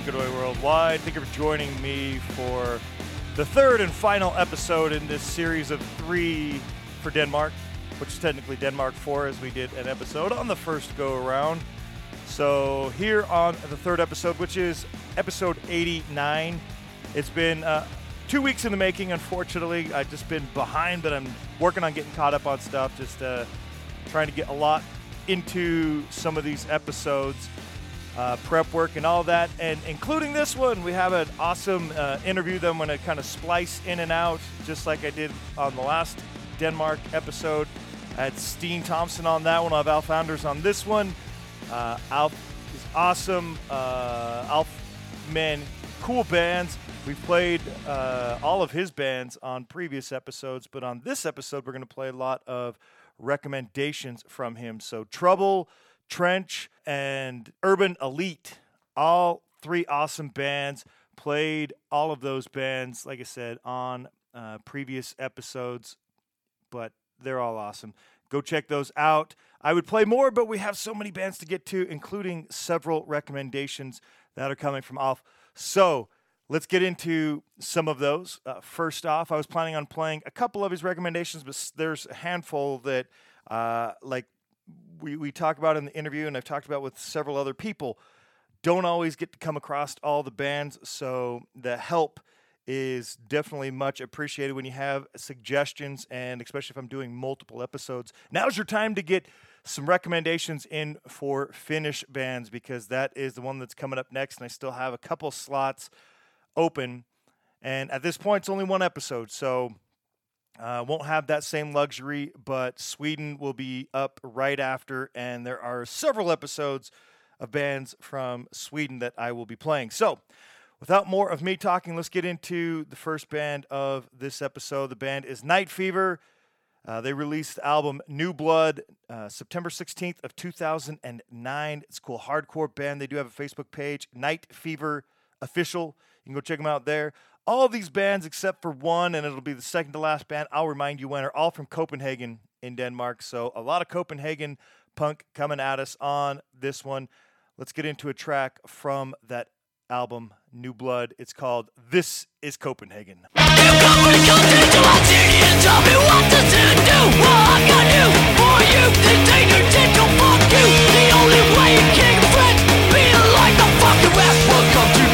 Bunkadoy Worldwide. Thank you for joining me for the third and final episode in this series of three for Denmark, which is technically Denmark 4, as we did an episode on the first go around. So, here on the third episode, which is episode 89, it's been uh, two weeks in the making, unfortunately. I've just been behind, but I'm working on getting caught up on stuff, just uh, trying to get a lot into some of these episodes uh, prep work and all that, and including this one, we have an awesome uh, interview that I'm going to kind of splice in and out, just like I did on the last Denmark episode. I had Steen Thompson on that one. I'll have Alf Anders on this one. Uh, Alf is awesome. Uh, Alf, man, cool bands. We've played uh, all of his bands on previous episodes, but on this episode, we're going to play a lot of recommendations from him. So, Trouble. Trench, and Urban Elite. All three awesome bands. Played all of those bands, like I said, on uh, previous episodes, but they're all awesome. Go check those out. I would play more, but we have so many bands to get to, including several recommendations that are coming from Alf. So let's get into some of those. Uh, first off, I was planning on playing a couple of his recommendations, but there's a handful that, uh, like we, we talk about in the interview, and I've talked about with several other people, don't always get to come across all the bands. So the help is definitely much appreciated when you have suggestions, and especially if I'm doing multiple episodes. Now's your time to get some recommendations in for Finnish bands because that is the one that's coming up next, and I still have a couple slots open. And at this point, it's only one episode, so uh, won't have that same luxury, but Sweden will be up right after, and there are several episodes of bands from Sweden that I will be playing. So, without more of me talking, let's get into the first band of this episode. The band is Night Fever. Uh, they released the album New Blood uh, September 16th of 2009. It's a cool hardcore band. They do have a Facebook page, Night Fever Official. You can go check them out there. All of these bands, except for one, and it'll be the second to last band, I'll remind you when, are all from Copenhagen in Denmark. So a lot of Copenhagen punk coming at us on this one. Let's get into a track from that album, New Blood. It's called This is Copenhagen.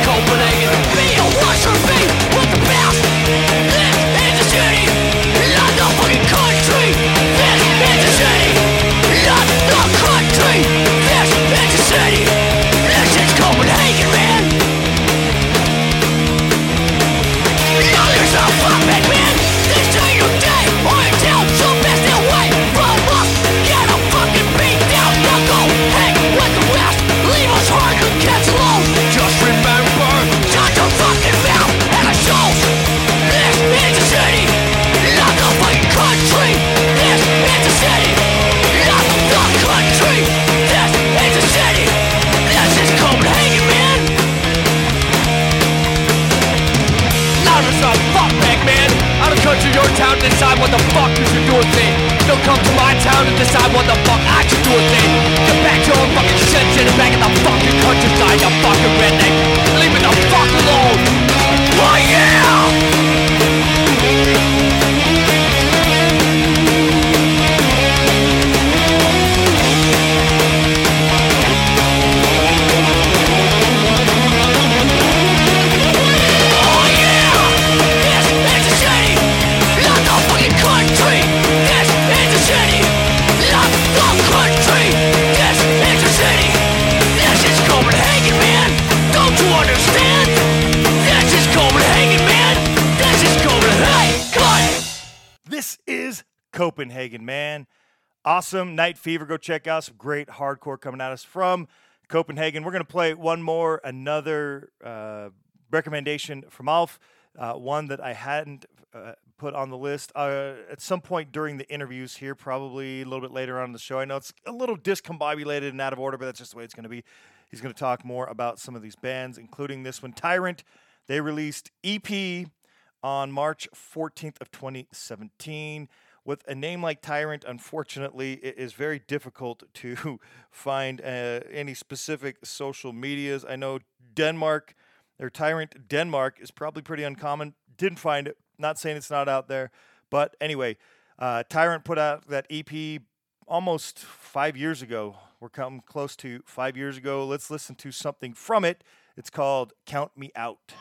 Copenhagen. A with the best. This is the city, what the fuck you should do with me. Don't come to my town and decide what the fuck I should do with me. Get back to your fucking shit, shit, back in the fucking countryside, you fucking redneck. Copenhagen, man. Awesome Night Fever. Go check out some great hardcore coming at us from Copenhagen. We're going to play one more, another uh, recommendation from Alf, uh, one that I hadn't uh, put on the list. Uh, at some point during the interviews here, probably a little bit later on in the show. I know it's a little discombobulated and out of order, but that's just the way it's going to be. He's going to talk more about some of these bands, including this one, Tyrant. They released EP on March 14th of 2017. With a name like Tyrant, unfortunately, it is very difficult to find uh, any specific social medias. I know Denmark, or Tyrant Denmark, is probably pretty uncommon. Didn't find it. Not saying it's not out there. But anyway, uh, Tyrant put out that EP almost five years ago. We're coming close to five years ago. Let's listen to something from it. It's called Count Me Out.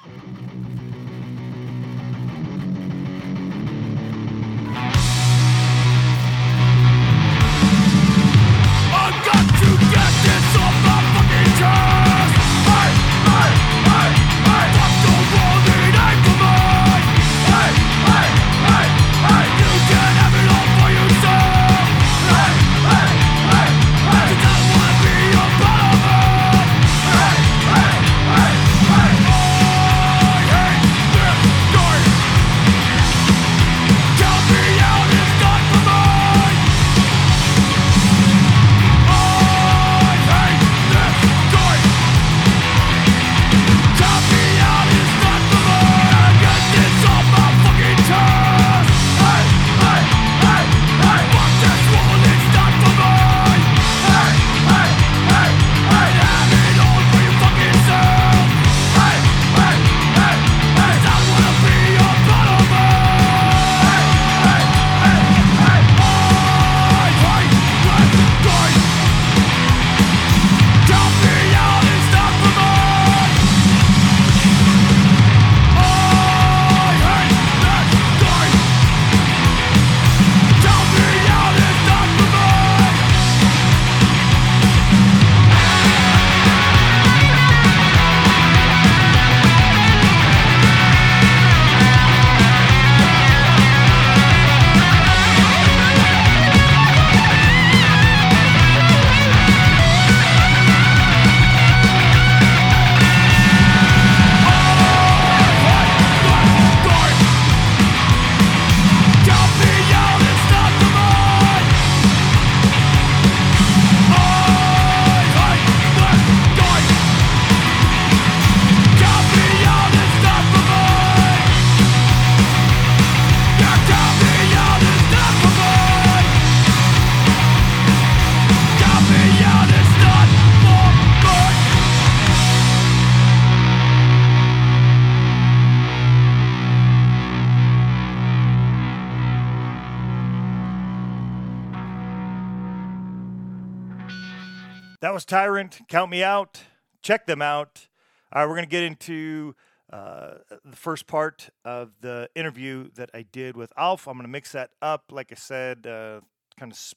Was Tyrant. Count me out. Check them out. All right, we're going to get into uh, the first part of the interview that I did with Alf. I'm going to mix that up, like I said, uh, kind of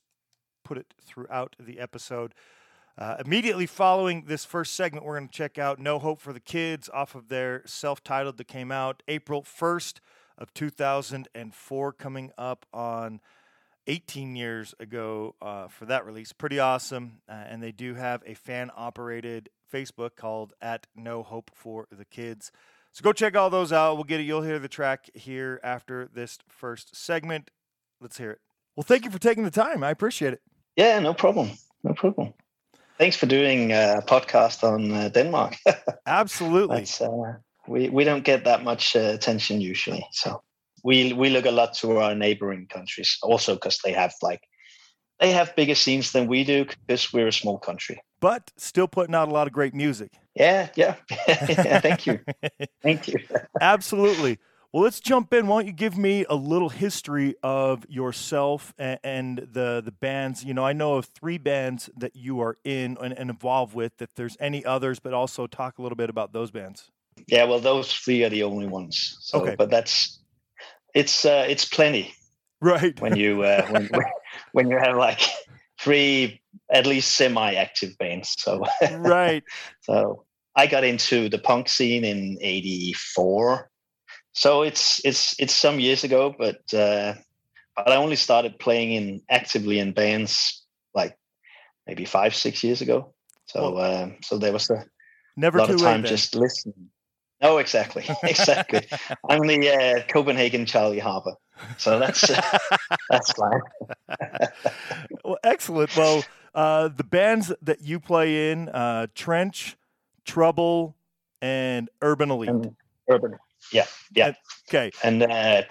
put it throughout the episode. Uh, immediately following this first segment, we're going to check out No Hope for the Kids off of their self titled that came out April 1st of 2004, coming up on 18 years ago uh, for that release. Pretty awesome. Uh, and they do have a fan operated Facebook called at No Hope for the Kids. So go check all those out. We'll get it. You'll hear the track here after this first segment. Let's hear it. Well, thank you for taking the time. I appreciate it. Yeah, no problem. No problem. Thanks for doing a podcast on uh, Denmark. Absolutely. Uh, we we don't get that much uh, attention usually, so we we look a lot to our neighboring countries also because they have like they have bigger scenes than we do because we're a small country. But still putting out a lot of great music. Yeah yeah, yeah thank you. Thank you. Absolutely. Well let's jump in. Why don't you give me a little history of yourself and, and, the the bands you know i know of three bands that you are in and, and involved with if there's any others but also talk a little bit about those bands. Yeah well those three are the only ones. So, okay. but that's it's uh, it's plenty. Right. When you uh, when when you have like three at least semi-active bands. So right. so I got into the punk scene in '84. So it's it's it's some years ago, but uh, but I only started playing in actively in bands like maybe five six years ago. So well, um, so there was a never lot of time just listening. Oh, exactly, exactly. I'm the uh, Copenhagen Charlie Harper, so that's uh, that's fine. well, excellent. Well, uh, the bands that you play in, uh, Trench, Trouble, and Urban Elite. And Urban, yeah, yeah. Okay. And uh,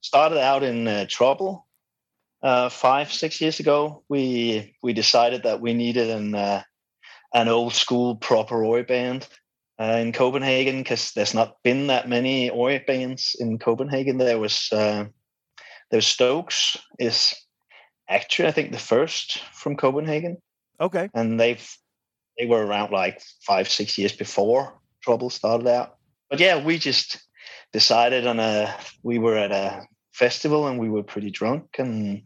started out in uh, Trouble, uh, five six years ago, we we decided that we needed an uh, an old school proper oi band uh, in Copenhagen because there's not been that many oi bands in Copenhagen. There was uh, there was Stokes is actually I think the first from Copenhagen, Okay. and they've they were around like five six years before Trouble started out. But yeah, we just decided on a we were at a festival and we were pretty drunk and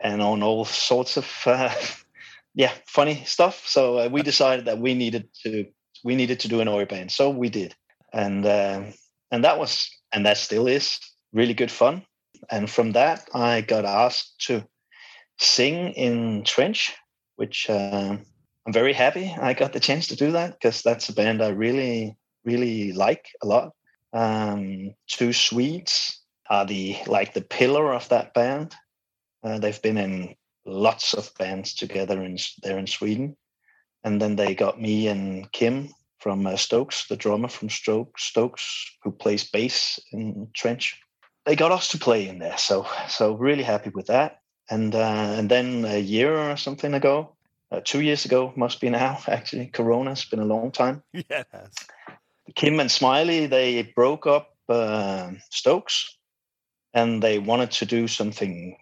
and on all sorts of uh, yeah funny stuff. So uh, we decided that we needed to we needed to do an oi band. So we did, and um, and that was and that still is really good fun. And from that, I got asked to sing in Trench, which uh, I'm very happy I got the chance to do that because that's a band I really really like a lot. Um, two Swedes are the like the pillar of that band. Uh, they've been in lots of bands together in there in Sweden, and then they got me and Kim from uh, Stokes, the drummer from Stokes, Stokes, who plays bass in Trench. They got us to play in there, so so really happy with that. And uh, and then a year or something ago, uh, two years ago, must be now actually. Corona's been a long time. Yeah. Kim and Smiley they broke up uh, Stokes, and they wanted to do something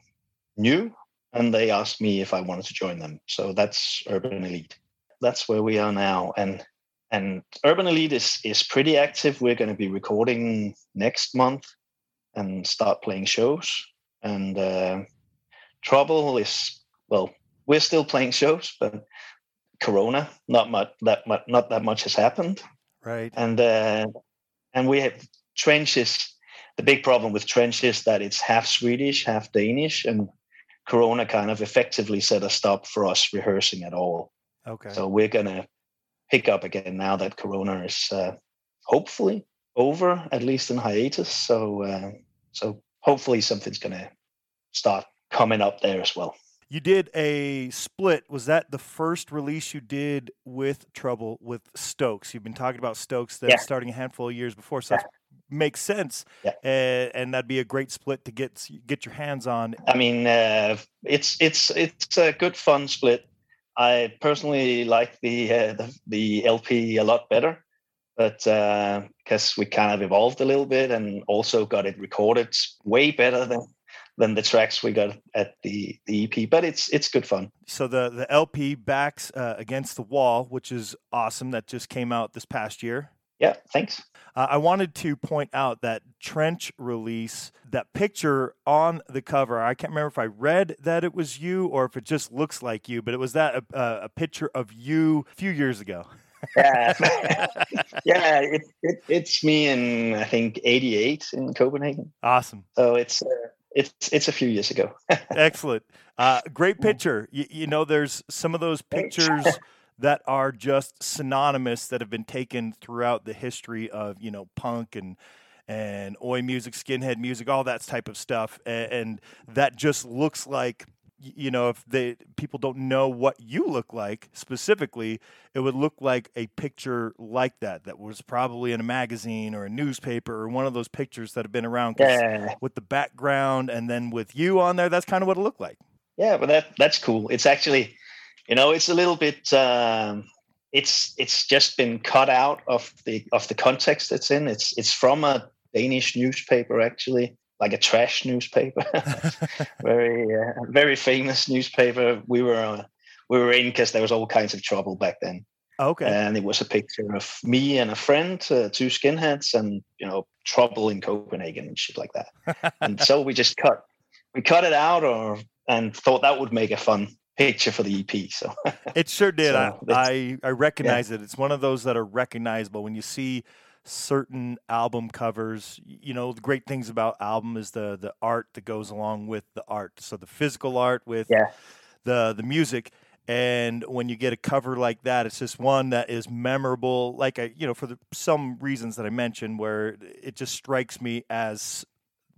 new, and they asked me if I wanted to join them. So that's Urban Elite. That's where we are now, and and Urban Elite is is pretty active. We're going to be recording next month and start playing shows. And uh, Trouble is well, we're still playing shows, but Corona, not much that much, not that much has happened Right. and uh, and we have trenches. The big problem with trench is that it's half Swedish, half Danish, and Corona kind of effectively set a stop for us rehearsing at all. Okay. So we're gonna pick up again now that Corona is uh, hopefully over, at least in hiatus. So uh, so hopefully something's gonna start coming up there as well. You did a split. Was that the first release you did with Trouble with Stokes? You've been talking about Stokes that Yeah. starting a handful of years before, so Yeah. makes sense. Yeah. Uh, and that'd be a great split to get get your hands on. I mean, uh, it's it's it's a good fun split. I personally like the uh, the, the LP a lot better, but because we kind of evolved a little bit and also got it recorded way better than than the tracks we got at the the EP. But it's it's good fun. So the the LP backs uh, against the wall, which is awesome. That just came out this past year. Yeah, thanks. Uh, I wanted to point out that Trench release, that picture on the cover. I can't remember if I read that it was you or if it just looks like you, but it was that uh, a picture of you a few years ago. Yeah, yeah. It, it, it's me in I think '88 in Copenhagen. Awesome. So it's uh, it's it's a few years ago. Excellent. Uh, great picture. You, you know, there's some of those pictures that are just synonymous that have been taken throughout the history of, you know, punk and and oi music, skinhead music, all that type of stuff. And, and that just looks like you know, if they people don't know what you look like specifically, it would look like a picture like that that was probably in a magazine or a newspaper or one of those pictures that have been around yeah. with the background and then with you on there that's kind of what it looked like Yeah, but that that's cool. It's actually, you know, it's a little bit. Um, it's it's just been cut out of the of the context it's in. It's it's from a Danish newspaper actually, like a trash newspaper, very uh, very famous newspaper. We were uh, we were in because there was all kinds of trouble back then, okay and it was a picture of me and a friend, uh, two skinheads, and you know trouble in Copenhagen and shit like that. and so we just cut we cut it out or and thought that would make a fun picture for the EP. So. It sure did. So I, I i recognize it. It's one of those that are recognizable. When you see certain album covers you know the great things about album is the the art that goes along with the art. So the physical art with Yeah. the the music. And when you get a cover like that it's just one that is memorable. Like i you know for the, some reasons that i mentioned where it just strikes me as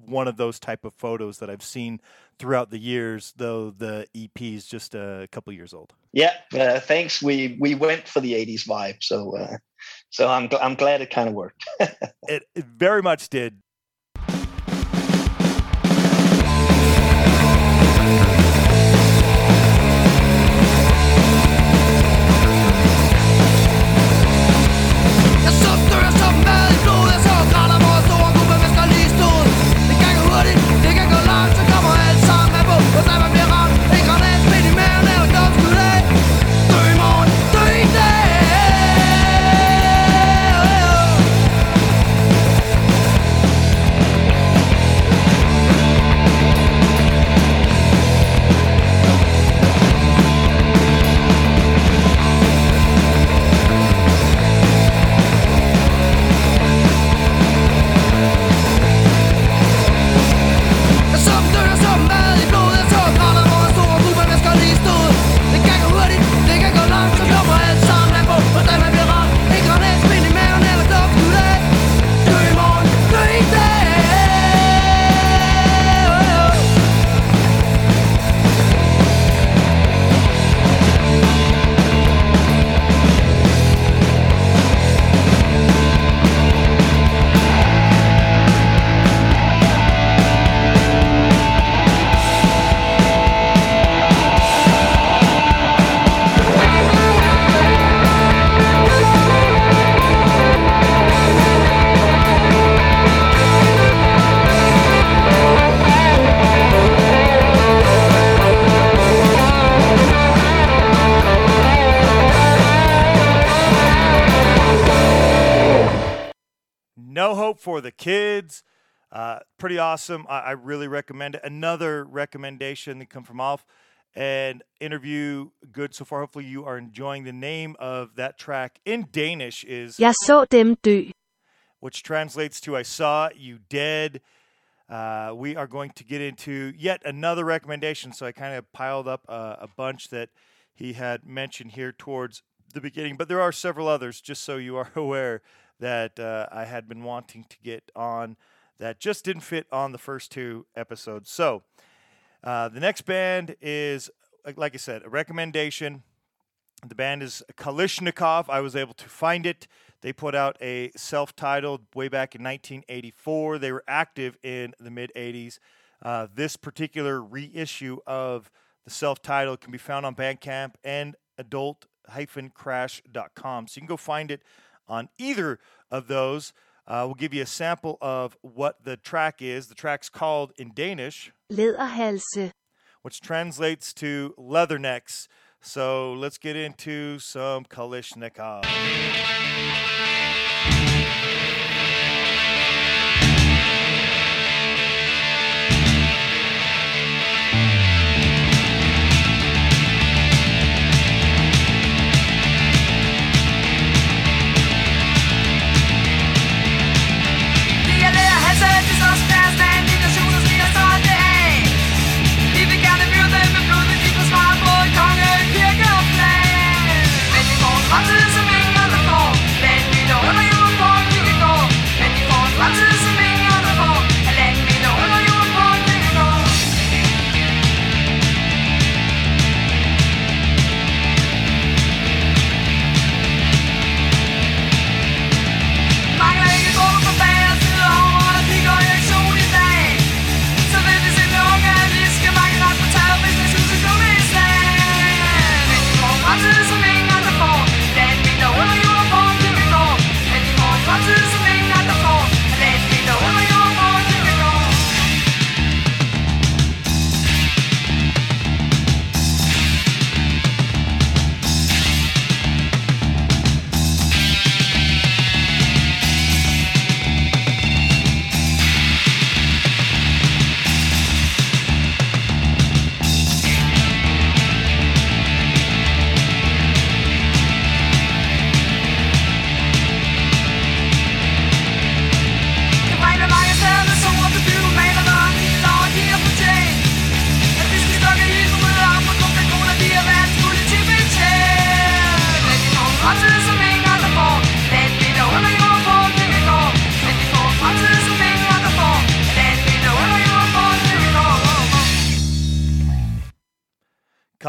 one of those type of photos that i've seen throughout the years though the ep is just a couple years old yeah, uh, thanks. We we went for the '80s vibe, so uh, so I'm gl- I'm glad it kind of worked. it, it very much did pretty awesome. I, I, really recommend it. Another recommendation that come from Alf and interview good so far. Hopefully, you are enjoying the name of that track in Danish is Jeg så dem dø. which translates to I saw you dead. Uh, we are going to get into yet another recommendation. So I kind of piled up a, a bunch that he had mentioned here towards the beginning, but there are several others, just so you are aware that uh, I had been wanting to get on that just didn't fit on the first two episodes. So uh, the next band is, like I said, a recommendation. The band is Kalishnikov. I was able to find it. They put out a self titled way back in 1984. They were active in the mid 80s. Uh, this particular reissue of the self titled can be found on Bandcamp and adult crash.com. So you can go find it on either of those. Uh, we'll give you a sample of what the track is. The track's called in Danish, Læderhalse. which translates to leathernecks. So let's get into some Kalishnikov.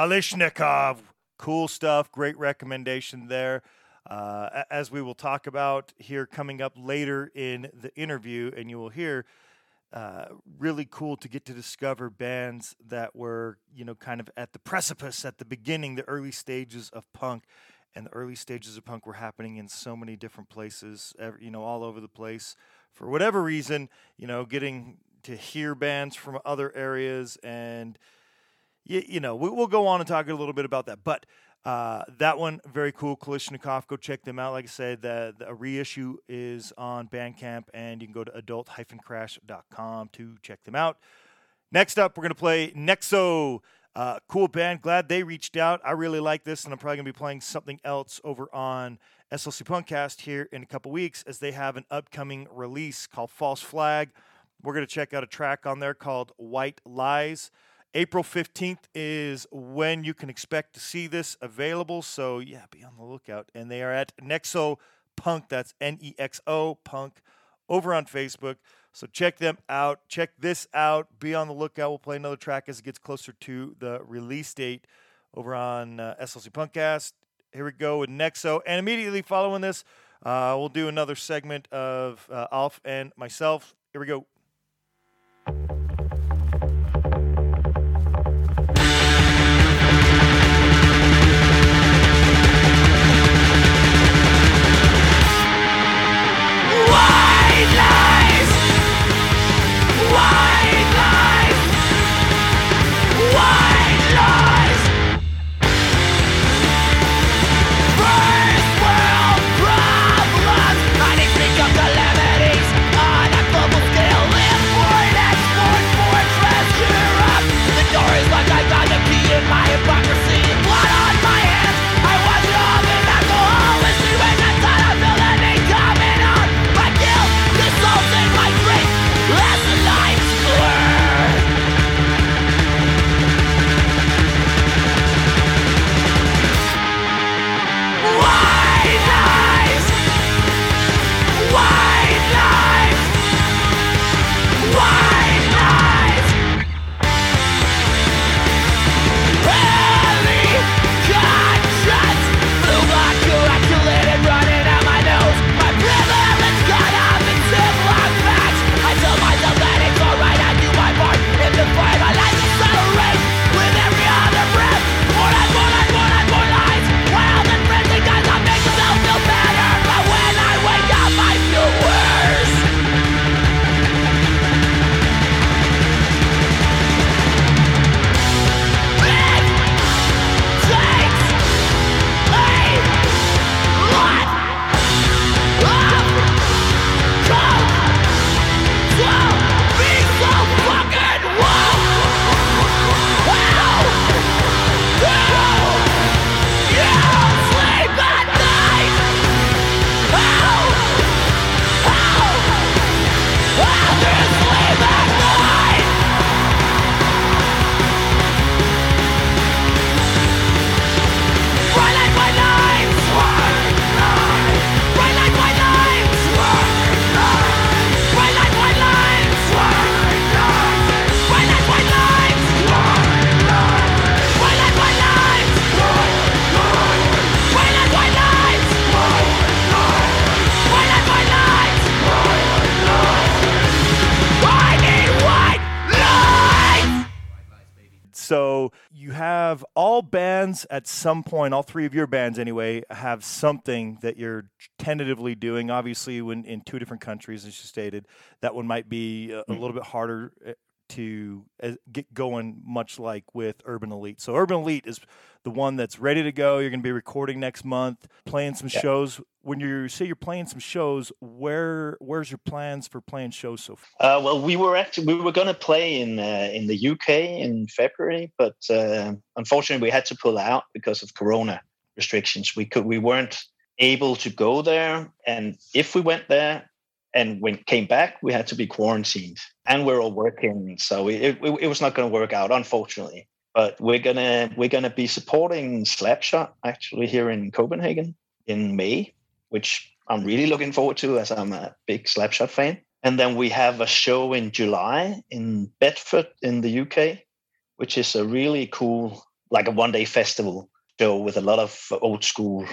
Kalishnikov. Cool stuff. Great recommendation there. Uh, as we will talk about here coming up later in the interview, and you will hear uh, really cool to get to discover bands that were, you know, kind of at the precipice, at the beginning, the early stages of punk. And the early stages of punk were happening in so many different places, you know, all over the place. For whatever reason, you know, getting to hear bands from other areas and you, you know, we, we'll go on and talk a little bit about that. But uh, that one, very cool. Kalishnikov, go check them out. Like I said, the, the reissue is on Bandcamp, and you can go to adult-crash.com to check them out. Next up, we're going to play Nexo. Uh, cool band. Glad they reached out. I really like this, and I'm probably going to be playing something else over on SLC Punkcast here in a couple weeks as they have an upcoming release called False Flag. We're going to check out a track on there called White Lies. April 15th is when you can expect to see this available. So, yeah, be on the lookout. And they are at Nexo Punk. That's N E X O Punk over on Facebook. So, check them out. Check this out. Be on the lookout. We'll play another track as it gets closer to the release date over on uh, SLC Punkcast. Here we go with Nexo. And immediately following this, uh, we'll do another segment of uh, Alf and myself. Here we go. Bands at some point, all three of your bands anyway, have something that you're tentatively doing. Obviously, when in two different countries, as you stated, that one might be a, a Mm. little bit harder uh, to uh, get going, much like with Urban Elite. So Urban Elite is the one that's ready to go. You're going to be recording next month, playing some Yeah. shows. When you say you're playing some shows, where where's your plans for playing shows so far? Uh, well, we were actually we were going to play in uh, in the UK in February, but uh, unfortunately we had to pull out because of Corona restrictions. We could we weren't able to go there, and if we went there and when came back, we had to be quarantined, and we're all working, so it it, it was not going to work out, unfortunately. But we're gonna we're gonna be supporting Slapshot actually here in Copenhagen in May, which I'm really looking forward to as I'm a big Slapshot fan. And then we have a show in July in Bedford in the UK, which is a really cool, like a one day festival show with a lot of old school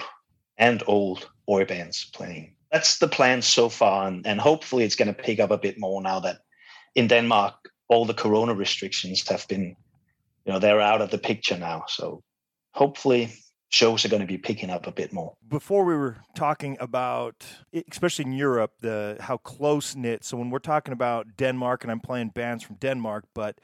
and old boy bands playing. That's the plan so far. And, and hopefully it's going to pick up a bit more now that in Denmark, all the corona restrictions have been, you know, they're out of the picture now. So hopefully shows are going to be picking up a bit more. before we were talking about especially in Europe the how close knit so when we're talking about Denmark and I'm playing bands from Denmark but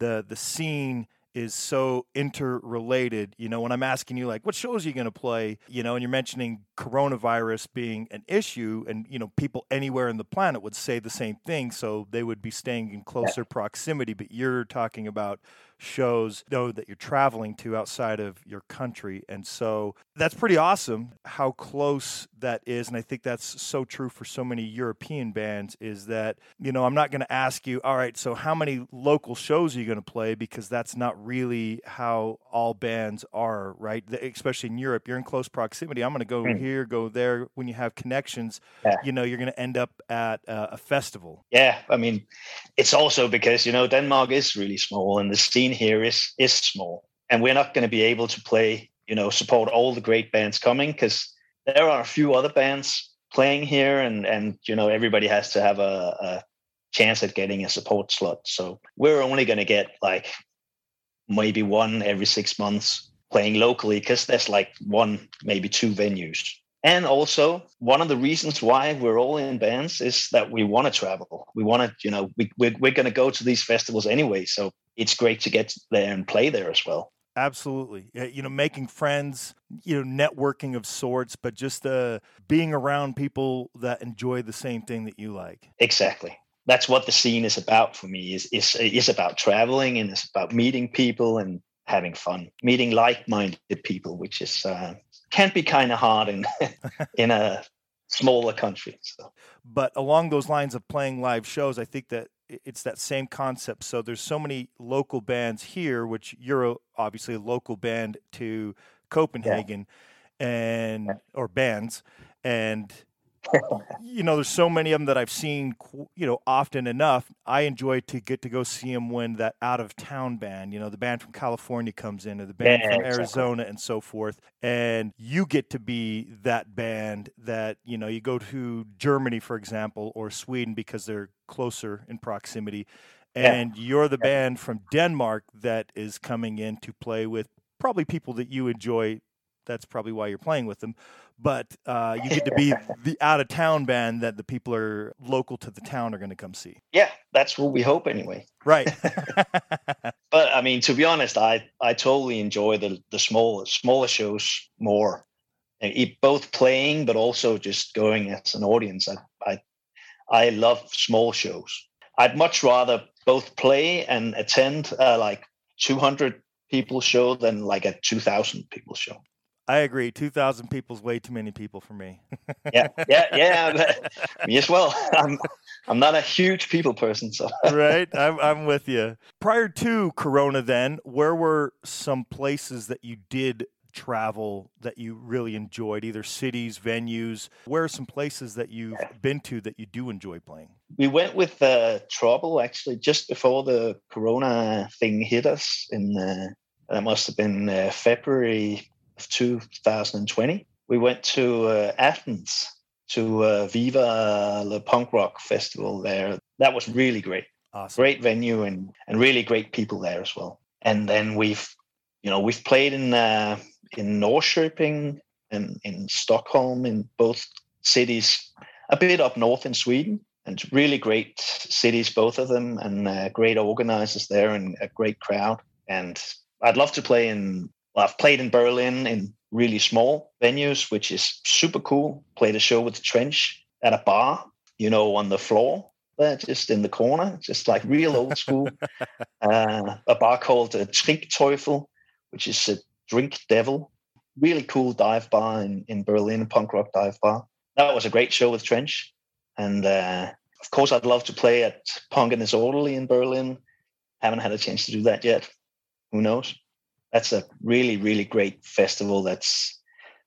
the the scene is so interrelated you know when I'm asking you like what shows are you going to play you know and you're mentioning coronavirus being an issue and you know people anywhere in the planet would say the same thing so they would be staying in closer proximity but you're talking about shows though that you're traveling to outside of your country and so that's pretty awesome how close that is and i think that's so true for so many european bands is that you know i'm not going to ask you all right so how many local shows are you going to play? Because that's not really how all bands are right? The- especially in europe you're in close proximity. I'm going to go Mm. here go there. When you have connections Yeah. you know you're going to end up at uh, a festival. Yeah, I mean, it's also because you know Denmark is really small, and the scene here is is small, and we're not going to be able to play, you know, support all the great bands coming because there are a few other bands playing here, and and you know everybody has to have a, a chance at getting a support slot. So we're only going to get like maybe one every six months playing locally because there's like one maybe two venues and also, one of the reasons why we're all in bands is that we want to travel. We want to, you know, we, we're, we're going to go to these festivals anyway. So it's great to get there and play there as well. Absolutely. Yeah, You know, making friends, you know, networking of sorts, but just uh, being around people that enjoy the same thing that you like. Exactly. That's what the scene is about for me. is is is about traveling and it's about meeting people and having fun, meeting like-minded people, which is uh, can be kind of hard in in a smaller country. So But along those lines of playing live shows, I think that it's that same concept. So there's so many local bands here, which you're a- obviously a local band to Copenhagen, and or bands, and you know, there's so many of them that I've seen, you know, often enough. I enjoy to get to go see them when that out of town band, you know, the band from California comes in, or the band Yeah, from exactly. Arizona, and so forth. And you get to be that band that you know you go to Germany, for example, or Sweden because they're closer in proximity, Yeah. and you're the band from Denmark that is coming in to play with probably people that you enjoy. That's probably why you're playing with them but uh, you get to be the out of town band that the people are local to the town are going to come see. yeah, that's what we hope anyway. Right. But I mean, to be honest, I I totally enjoy the the small smaller shows more. It, both playing, but also just going as an audience. I I I love small shows. I'd much rather both play and attend uh, like 200 people show than like a 2,000 people show. I agree. 2,000 people is way too many people for me. Yeah, yeah, yeah. but Me as well. I'm I'm not a huge people person, so right? I'm, I'm with you. Prior to Corona, then, where were some places that you did travel that you really enjoyed, either cities, venues? Where are some places that you've been to that you do enjoy playing? we went with uh, Trouble actually just before the Corona thing hit us. In uh, that must have been uh, February of 2020. We went to uh, Athens to uh, Viva the Punk Rock Festival there. That was really great. Awesome. Great venue and and really great people there as well. and then we've you know we've played in uh, in Norrköping and in Stockholm in both cities, a bit up north in Sweden, and really great cities, both of them, and uh, great organizers there and a great crowd. And I'd love to play in. Well, I've played in Berlin in really small venues, which is super cool. Played a show with the Trench at a bar, you know, on the floor there, just in the corner, just like real old school. uh, a bar called uh, Trinkteufel, which is a drink devil. Really cool dive bar in, in Berlin, punk rock dive bar. That was a great show with Trench. And uh, of course, I'd love to play at Punk and Disorderly in Berlin. Haven't had a chance to do that yet. Who knows? That's a really, really great festival that's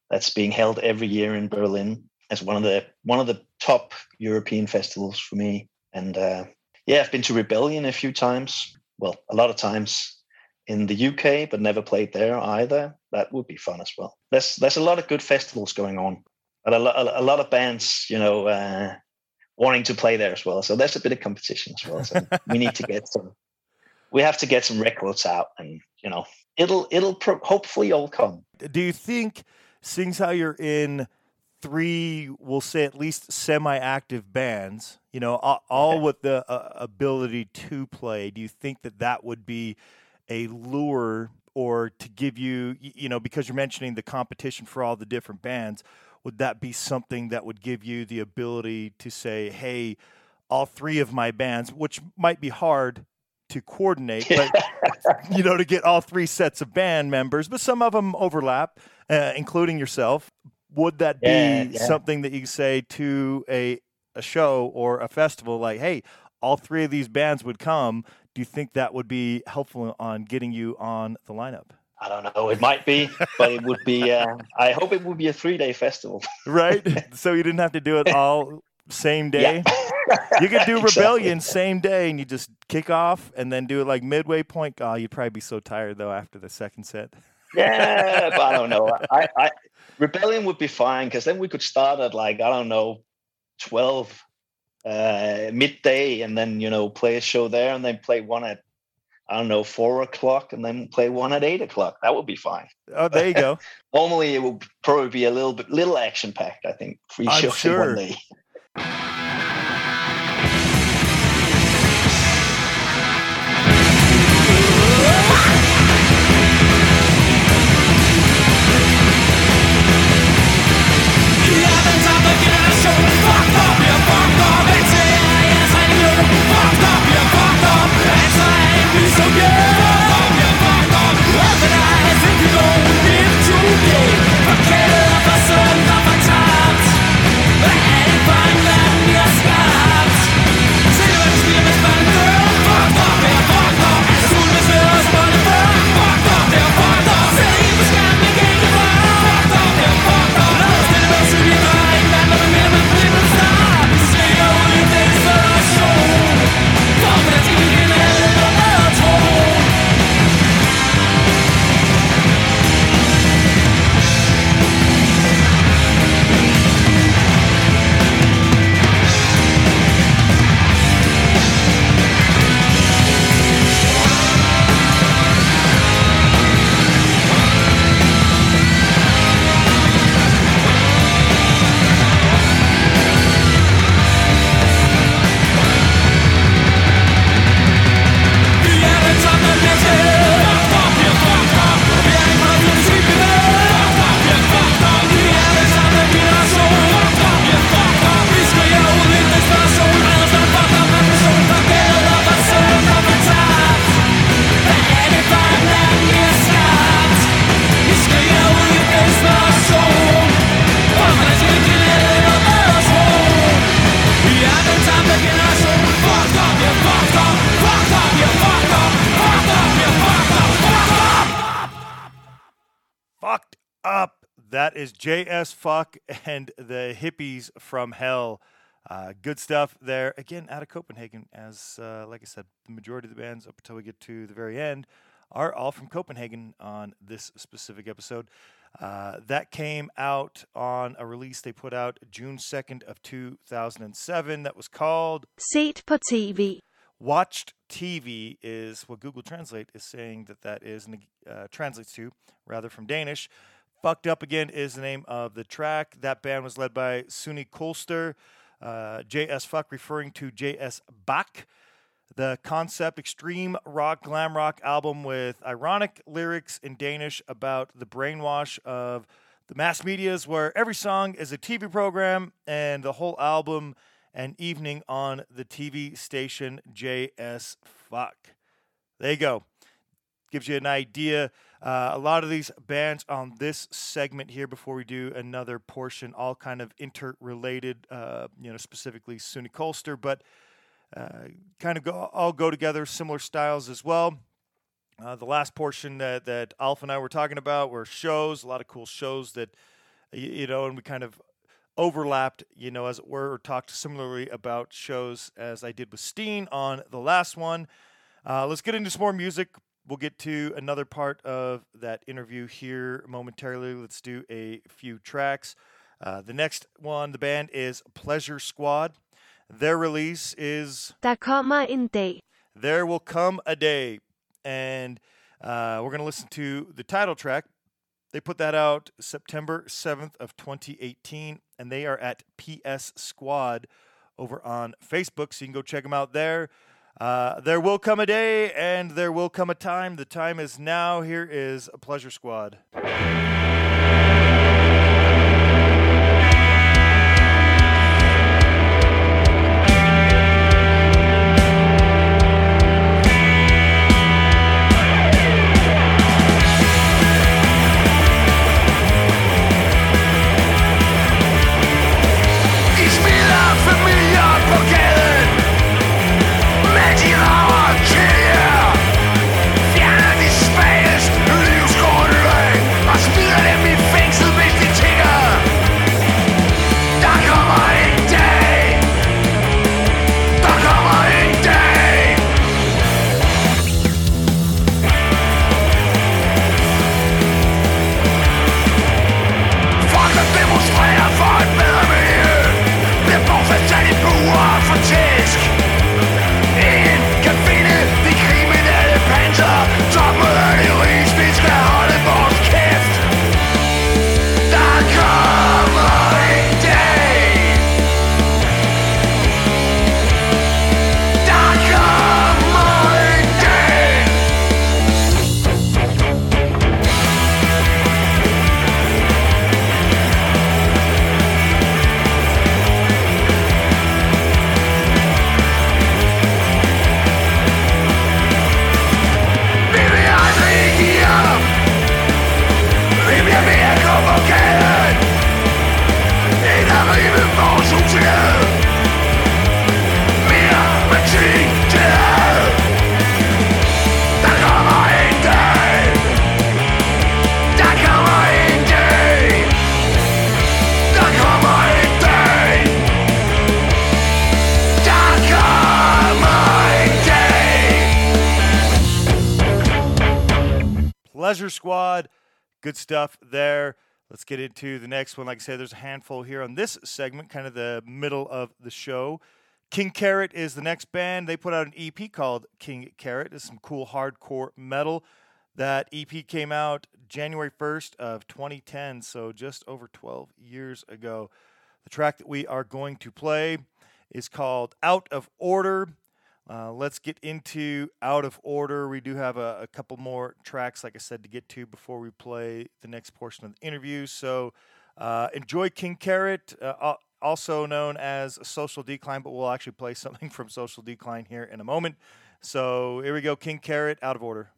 that's being held every year in Berlin as one of the one of the top European festivals for me. And uh, yeah, I've been to Rebellion a few times. Well, a lot of times in the UK, but never played there either. That would be fun as well. There's there's a lot of good festivals going on, and a, lo- a lot of bands, you know, uh, wanting to play there as well. So there's a bit of competition as well. So we need to get some. We have to get some records out, and you know, it'll it'll pro- hopefully all come. Do you think, seeing how you're in three, we'll say at least semi-active bands, you know, all, all Okay. with the uh, ability to play, do you think that that would be a lure or to give you, you know, because you're mentioning the competition for all the different bands, would that be something that would give you the ability to say, hey, all three of my bands, which might be hard to coordinate, but you know, to get all three sets of band members, but some of them overlap, uh, including yourself. Would that be Yeah, yeah. something that you say to a a show or a festival, like, hey, all three of these bands would come? Do you think that would be helpful on getting you on the lineup? I don't know. It might be, but it would be. Uh, I hope it would be a three day festival. Right? so you didn't have to do it all same day. Yeah. You could do Exactly. Rebellion same day, and you just kick off and then do it like midway point. Oh, you'd probably be so tired though after the second set. Yeah, but I don't know. I, I Rebellion would be fine because then we could start at like I don't know, twelve uh, midday, and then you know play a show there, and then play one at I don't know four o'clock, and then play one at eight o'clock. That would be fine. Oh, there you go. Normally, it would probably be a little bit little action packed. I think three I'm shows sure. one day. Up. That is JS Fuck and the hippies from hell. Uh, good stuff there. Again, out of Copenhagen, as uh, like I said, the majority of the bands up until we get to the very end are all from Copenhagen on this specific episode. Uh, that came out on a release they put out June 2nd of 2007 that was called Set på tv. Watched TV is what Google Translate is saying that that is, and uh, translates to, rather from Danish. Fucked Up Again is the name of the track. That band was led by Sunni Kolster, uh, JS Fuck referring to JS Bach. The concept extreme rock, glam rock album with ironic lyrics in Danish about the brainwash of the mass medias, where every song is a TV program and the whole album an evening on the TV station JS Fuck. There you go. Gives you an idea. Uh, a lot of these bands on this segment here, before we do another portion, all kind of interrelated. Uh, you know, specifically Sunni Kolster, but uh, kind of go, all go together, similar styles as well. Uh, the last portion that, that Alf and I were talking about were shows, a lot of cool shows that, y- you know, and we kind of overlapped, you know, as it were, or talked similarly about shows as I did with Steen on the last one. Uh, let's get into some more music. We'll get to another part of that interview here momentarily. Let's do a few tracks. Uh, the next one, the band is Pleasure Squad. Their release is Der kommer en dag. There Will Come a Day. And uh, we're going to listen to the title track. They put that out September 7th of 2018, and they are at PS Squad over on Facebook, so you can go check them out there. Uh, there will come a day, and there will come a time. The time is now. Here is a Pleasure Squad. Good stuff there. Let's get into the next one. Like I said, there's a handful here on this segment, kind of the middle of the show. King Carrot is the next band. They put out an EP called King Carrot. It's some cool hardcore metal. That EP came out January 1st of 2010, so just over 12 years ago. The track that we are going to play is called Out of Order. Uh, let's get into Out of Order. We do have a, a couple more tracks, like I said, to get to before we play the next portion of the interview. So uh, enjoy King Carrot, uh, also known as Social Decline, but we'll actually play something from Social Decline here in a moment. So here we go King Carrot, Out of Order.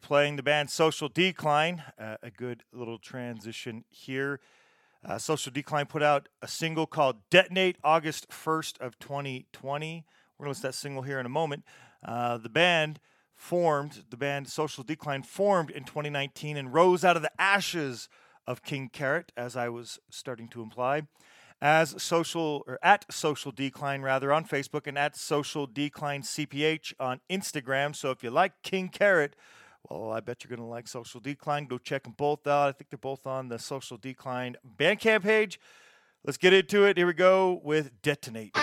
Playing the band Social Decline. Uh, a good little transition here. Uh, Social Decline put out a single called Detonate August 1st of 2020. We're going to list that single here in a moment. Uh, the band formed, the band Social Decline formed in 2019 and rose out of the ashes of King Carrot, as I was starting to imply, as social or at Social Decline rather on Facebook and at Social Decline CPH on Instagram. So if you like King Carrot, well, I bet you're going to like Social Decline. Go check them both out. I think they're both on the Social Decline Bandcamp page. Let's get into it. Here we go with Detonate.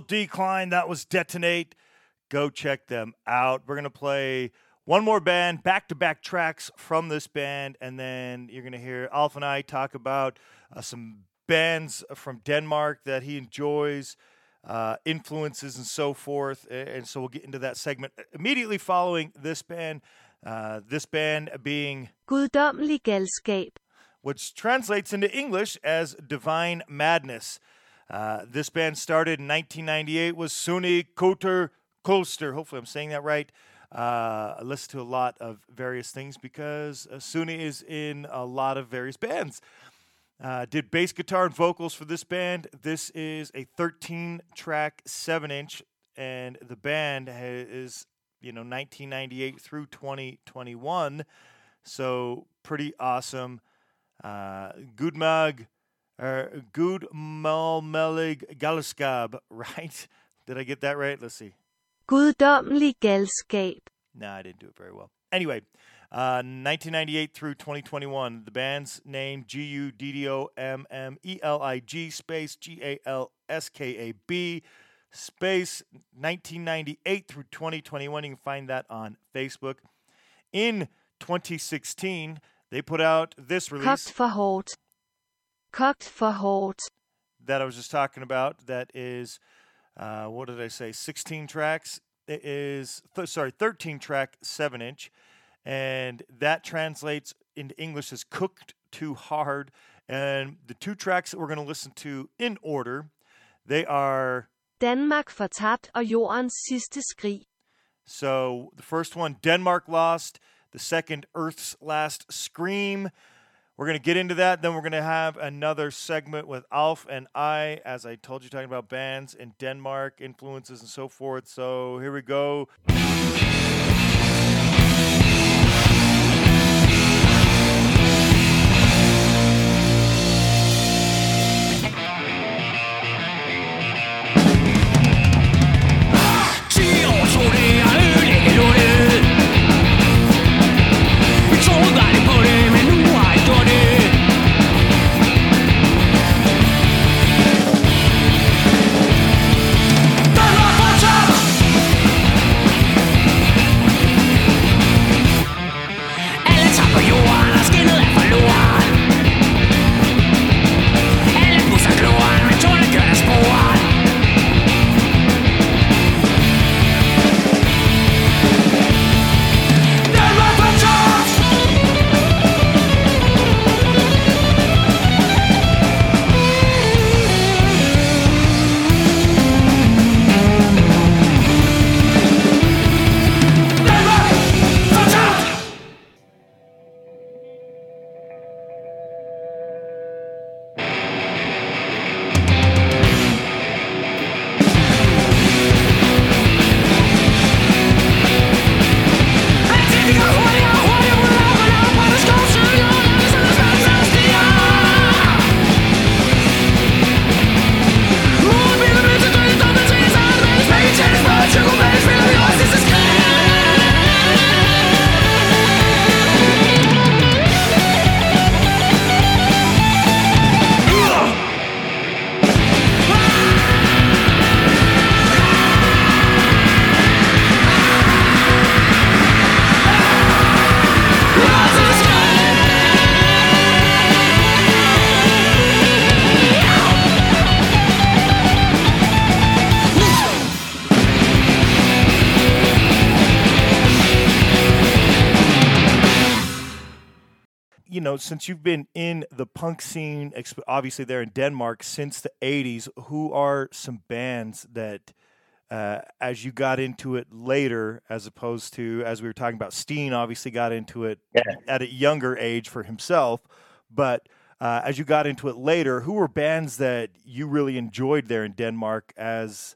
Decline, that was Detonate. Go check them out. We're going to play one more band, back to back tracks from this band, and then you're going to hear Alf and I talk about uh, some bands from Denmark that he enjoys, uh, influences, and so forth. And so we'll get into that segment immediately following this band. Uh, this band being Guddommelig galskab. which translates into English as Divine Madness. Uh, this band started in 1998 was Sunni Koter Kolster. Hopefully, I'm saying that right. Uh, I listen to a lot of various things because uh, is in a lot of various bands. Uh, did bass guitar and vocals for this band. This is a 13 track, 7 inch, and the band is, you know, 1998 through 2021. So, pretty awesome. Uh, Gudmag, uh, Good Malmelig Galskab, right? Did I get that right? Let's see. Guddommelig galskab. No, I didn't do it very well. Anyway, uh, 1998 through 2021, the band's name G U D D O M M E L I G space G A L S K A B space 1998 through 2021. You can find that on Facebook. In 2016, they put out this release for hårdt. Kogt for hårdt. that I was just talking about. That is, uh, what did I say? 16 tracks. It is, th- sorry, 13 track, 7 inch. And that translates into English as cooked too hard. And the two tracks that we're going to listen to in order, they are Danmark fortabt og jordens sidste skrig. So the first one, Denmark lost. The second, Earth's last scream. We're going to get into that. Then we're going to have another segment with Alf and I, as I told you, talking about bands in Denmark, influences, and so forth. So here we go. Know, since you've been in the punk scene, obviously there in Denmark since the '80s, who are some bands that, uh, as you got into it later, as opposed to as we were talking about, Steen obviously got into it Yeah. at a younger age for himself, but uh, as you got into it later, who were bands that you really enjoyed there in Denmark as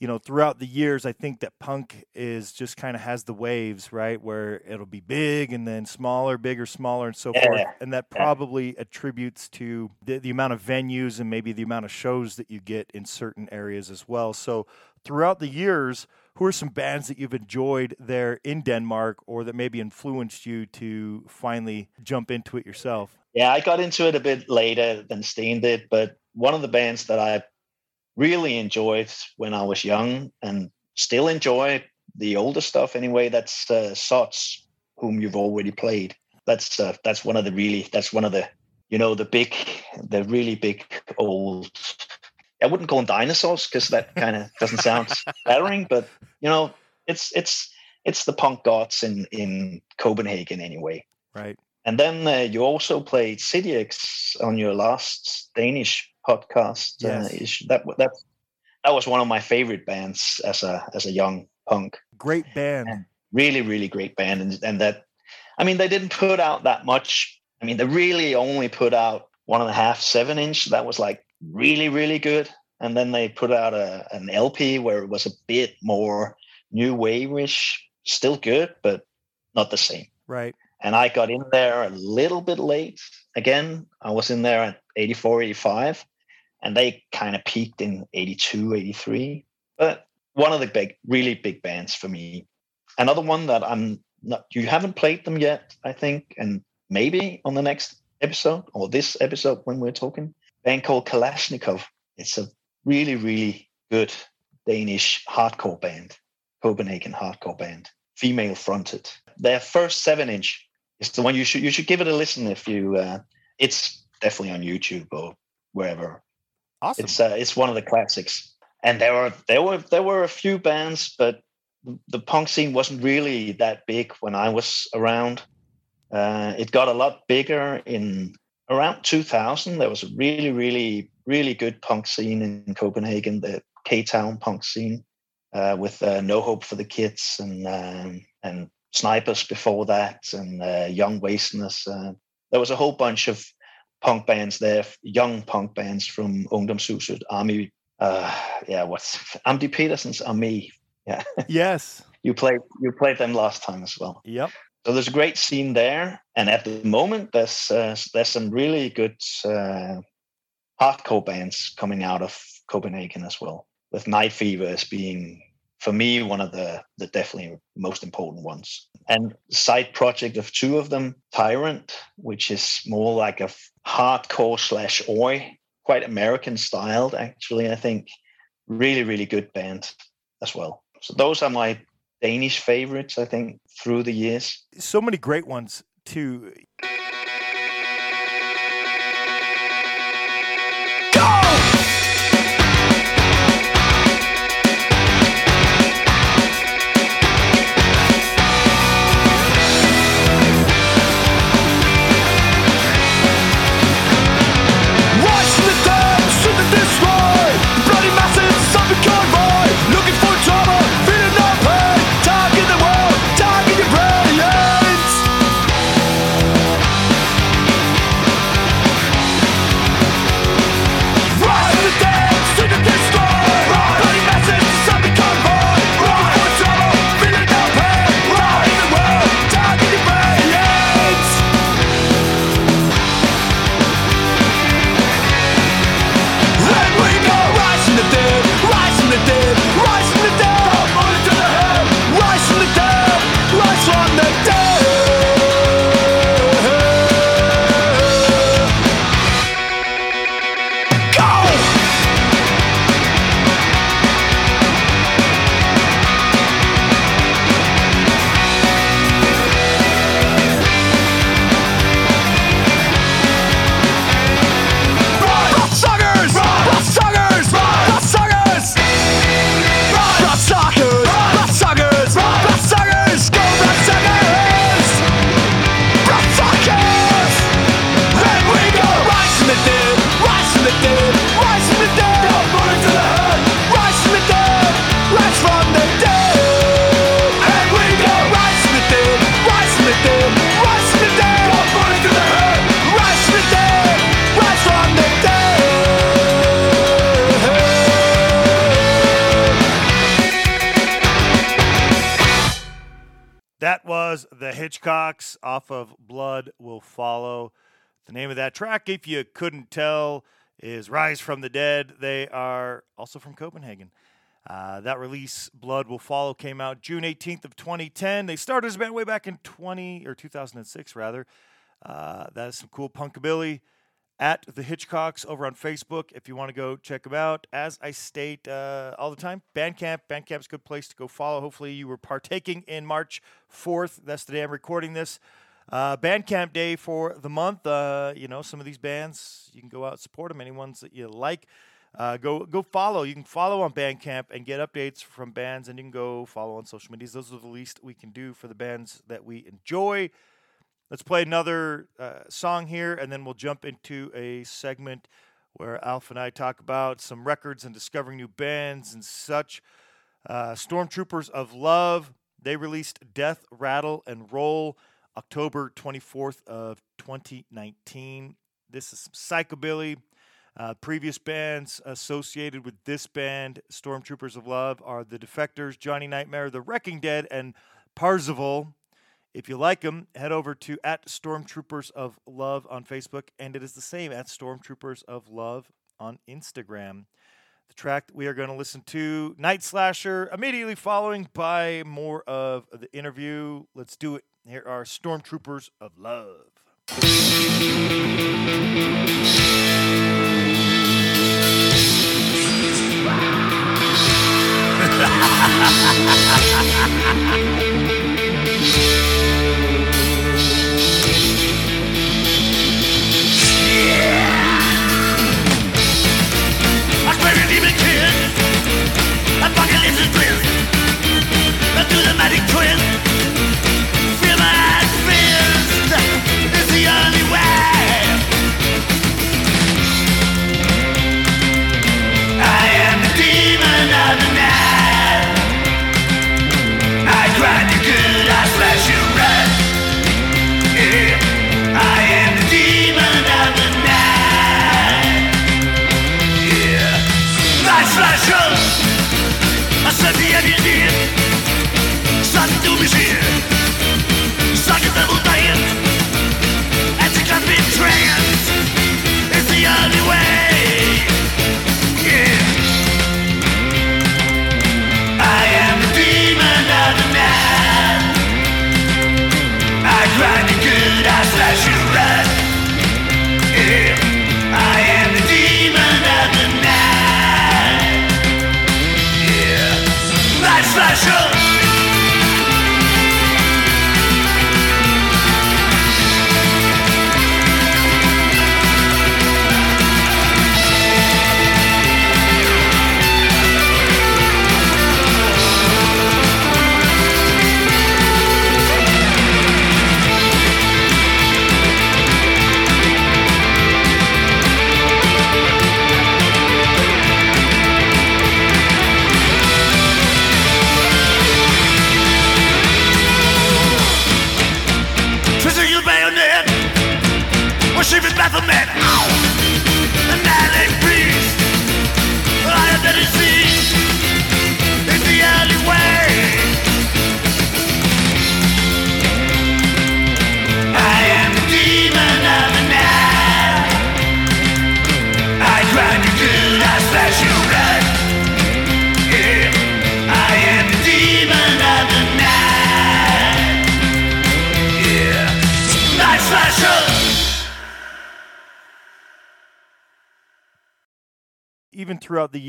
you know, throughout the years, I think that punk is just kind of has the waves, right? Where it'll be big and then smaller, bigger, smaller, and so forth. Yeah. And that probably attributes to the, the amount of venues and maybe the amount of shows that you get in certain areas as well. So, throughout the years, who are some bands that you've enjoyed there in Denmark or that maybe influenced you to finally jump into it yourself? Yeah, I got into it a bit later than Steen did, but one of the bands that I really enjoyed when I was young and still enjoy the older stuff anyway, that's uh, Sods, whom you've already played. That's uh, that's one of the really that's one of the you know the big the really big old. I wouldn't call them dinosaurs because that kind of doesn't sound flattering, but you know it's it's it's the punk gods in in Copenhagen anyway. Right. And then uh, you also played CityX on your last Danish podcast. Yes. Uh, is- that that that was one of my favorite bands as a as a young punk. Great band. Really, really great band, and and that, I mean, they didn't put out that much. I mean, they really only put out one and a half, seven inch. That was like really, really good. And then they put out a an LP where it was a bit more new wave-ish, still good, but not the same Right. and I got in there a little bit late. Again, I was in there at 84, 85, and they kind of peaked in 82, 83. But one of the big, really big bands for me. Another one that I'm not, you haven't played them yet, I think, and maybe on the next episode or this episode when we're talking, band called Kalashnikov. It's a really, really good Danish hardcore band, Copenhagen hardcore band, female fronted. Their first seven inch is the one you should you should give it a listen if you. Uh, it's definitely on YouTube or wherever. Awesome. It's uh, it's one of the classics. And there were there were there were a few bands, but the punk scene wasn't really that big when I was around. Uh, it got a lot bigger in around 2000. There was a really, really, really good punk scene in Copenhagen, the K Town punk scene, uh, with uh, No Hope for the Kids and um, and Snipers before that, and uh, Young Wasteners. Uh, there was a whole bunch of punk bands there, young punk bands from Ungdomshuset, Army. Uh, yeah, what's Amdi Petersens Armé? Yeah, yes. you played you played them last time as well. Yep. So there's a great scene there, and at the moment there's uh, there's some really good uh, hardcore bands coming out of Copenhagen as well. With Night Fever as being for me one of the the definitely most important ones. And side project of two of them, Tyrant, which is more like a hardcore slash oi, quite American styled actually. I think really really good band as well. So those are my Danish favorites. I think through the years. So many great ones too. Hitchcocks off of Blood Will Follow. The name of that track, if you couldn't tell, is Rise from the Dead. They are also from Copenhagen. Uh, that release, Blood Will Follow, came out June 18th of 2010. They started as a band way back in 20 or 2006, rather. Uh, that is some cool punkabilly at the Hitchcocks over on Facebook if you want to go check them out. As I state uh, all the time, Bandcamp. Bandcamp's a good place to go follow. Hopefully, you were partaking in March 4th. That's the day I'm recording this. Uh, Bandcamp day for the month. Uh, you know, some of these bands, you can go out support them. Any ones that you like, uh, go go follow. You can follow on Bandcamp and get updates from bands, and you can go follow on social medias. Those are the least we can do for the bands that we enjoy. Let's play another uh, song here, and then we'll jump into a segment where Alf and I talk about some records and discovering new bands and such. Uh, Stormtroopers of Love, they released Death, Rattle, and Roll October 24th of 2019. This is psychobilly. Uh, previous bands associated with this band, Stormtroopers of Love, are the Defectors, Johnny Nightmare, The Wrecking Dead, and Parzival. If you like them, head over to at Stormtroopers of Love on Facebook, and it is the same at Stormtroopers of Love on Instagram. The track we are going to listen to, Night Slasher, immediately following by more of the interview. Let's do it. Here are Stormtroopers of Love. Apocalypse is grim I do the magic twist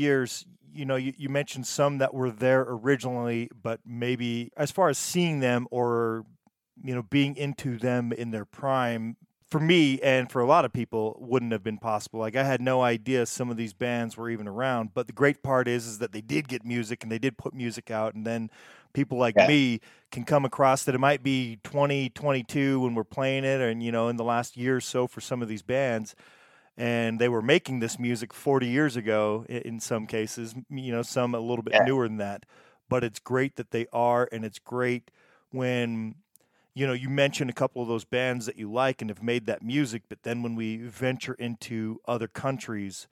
years, you know, you, you mentioned some that were there originally, but maybe as far as seeing them or, you know, being into them in their prime, for me and for a lot of people, wouldn't have been possible. Like I had no idea some of these bands were even around. But the great part is, is that they did get music and they did put music out, and then people like Yeah. me can come across that it might be 2022 when we're playing it, and you know, in the last year or so for some of these bands and they were making this music 40 years ago in some cases you know some a little bit Yeah. newer than that but it's great that they are and it's great when you know you mentioned a couple of those bands that you like and have made that music but then when we venture into other countries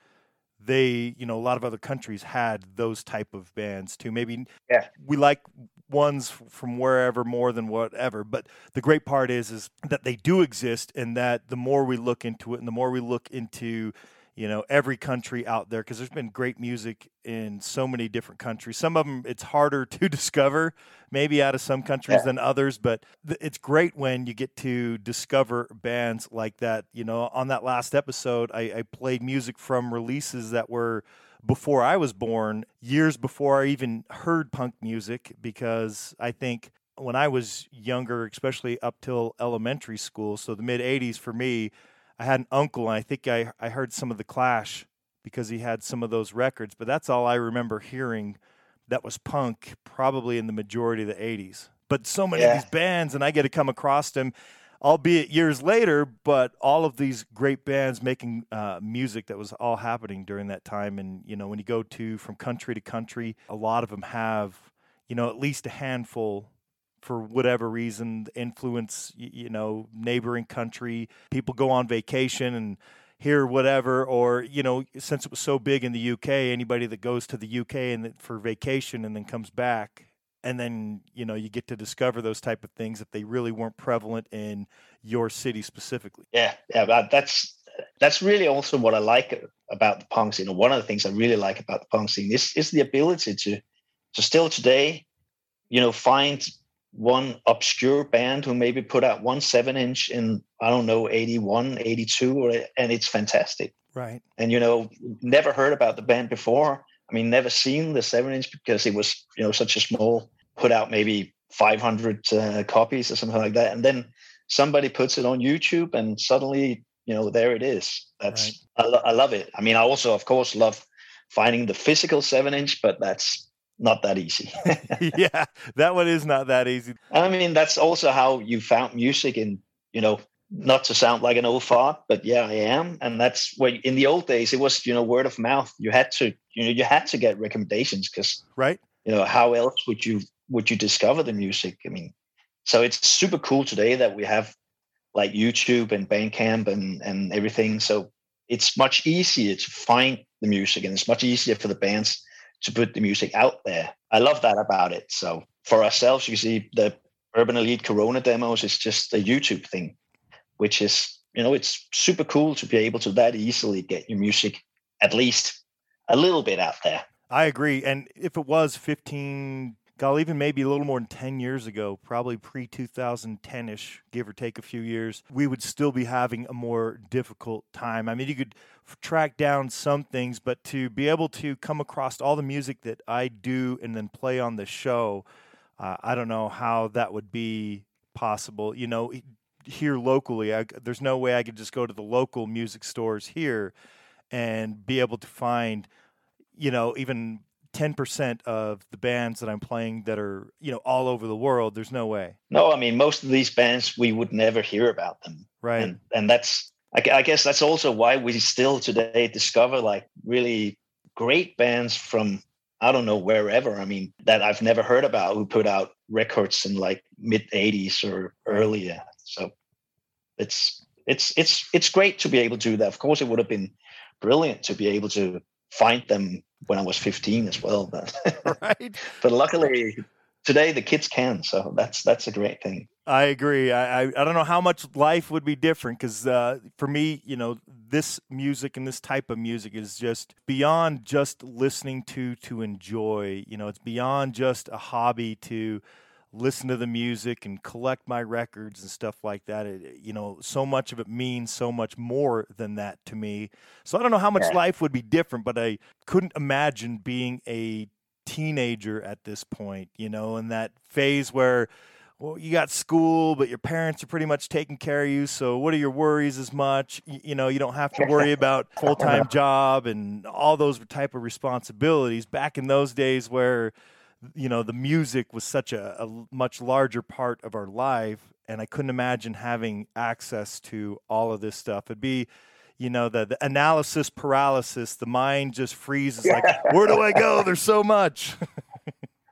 they you know a lot of other countries had those type of bands too maybe Yeah. we like ones from wherever more than whatever but the great part is is that they do exist and that the more we look into it and the more we look into you know every country out there because there's been great music in so many different countries some of them it's harder to discover maybe out of some countries Yeah. than others but th- it's great when you get to discover bands like that you know on that last episode I, I played music from releases that were before I was born, years before I even heard punk music, because I think when I was younger, especially up till elementary school, so the mid 80s for me, I had an uncle, and I think I, I heard some of The Clash because he had some of those records, but that's all I remember hearing that was punk, probably in the majority of the 80s. But so many of these bands, and I get to come across them, albeit years later, but all of these great bands making uh, music that was all happening during that time. And, you know, when you go to from country to country, a lot of them have, you know, at least a handful for whatever reason, influence, you know, neighboring country. People go on vacation and hear whatever, or, you know, since it was so big in the UK, anybody that goes to the UK and for vacation and then comes back and then you know you get to discover those type of things if they really weren't prevalent in your city specifically. Yeah, yeah, that's that's really also what I like about the punk scene. One of the things I really like about the punk scene is is the ability to to still today, you know, find one obscure band who maybe put out one seven inch in I don't know 81, 82, or and it's fantastic. Right. And you know, never heard about the band before. I mean, never seen the seven inch because it was you know such a small. Put out maybe 500 uh, copies or something like that, and then somebody puts it on YouTube, and suddenly you know there it is. That's I, lo- I love it. I mean, I also of course love finding the physical seven inch, but that's not that easy. yeah, that one is not that easy. I mean, that's also how you found music in, you know, not to sound like an old fart, but yeah, I am. And that's where in the old days it was, you know, word of mouth. You had to, you know, you had to get recommendations because, Right. you know, how else would you would you discover the music? I mean, so it's super cool today that we have like YouTube and Bandcamp and and everything. So it's much easier to find the music and it's much easier for the bands to put the music out there. I love that about it. So for ourselves, you see the Urban Elite Corona demos is just a YouTube thing, which is, you know, it's super cool to be able to that easily get your music at least a little bit out there. I agree. And if it was 15, God, even maybe a little more than 10 years ago, probably pre 2010 ish, give or take a few years, we would still be having a more difficult time. I mean, you could track down some things, but to be able to come across all the music that I do and then play on the show, uh, I don't know how that would be possible. You know, here locally, I, there's no way I could just go to the local music stores here and be able to find, you know, even 10% of the bands that I'm playing that are, you know, all over the world. There's no way. No, I mean, most of these bands, we would never hear about them. Right. And, and that's, I, I guess that's also why we still today discover like really great bands from, I don't know, wherever. I mean, that I've never heard about who put out records in like mid 80s or earlier. So it's, it's, it's, it's great to be able to do that. Of course, it would have been brilliant to be able to find them when I was 15 as well. But, right. but luckily today the kids can. So that's, that's a great thing. I agree. I, I, I don't know how much life would be different because uh, for me, you know, this music and this type of music is just beyond just listening to to enjoy. You know, it's beyond just a hobby to listen to the music and collect my records and stuff like that. It, you know, so much of it means so much more than that to me. So I don't know how much Yeah. life would be different, but I couldn't imagine being a teenager at this point, you know, in that phase where well, you got school, but your parents are pretty much taking care of you. So, what are your worries as much? Y- You know, you don't have to worry about full time job and all those type of responsibilities. Back in those days, where you know the music was such a much larger part of our life, and I couldn't imagine having access to all of this stuff. It'd be you know the, the analysis paralysis the mind just freezes like where do i go there's so much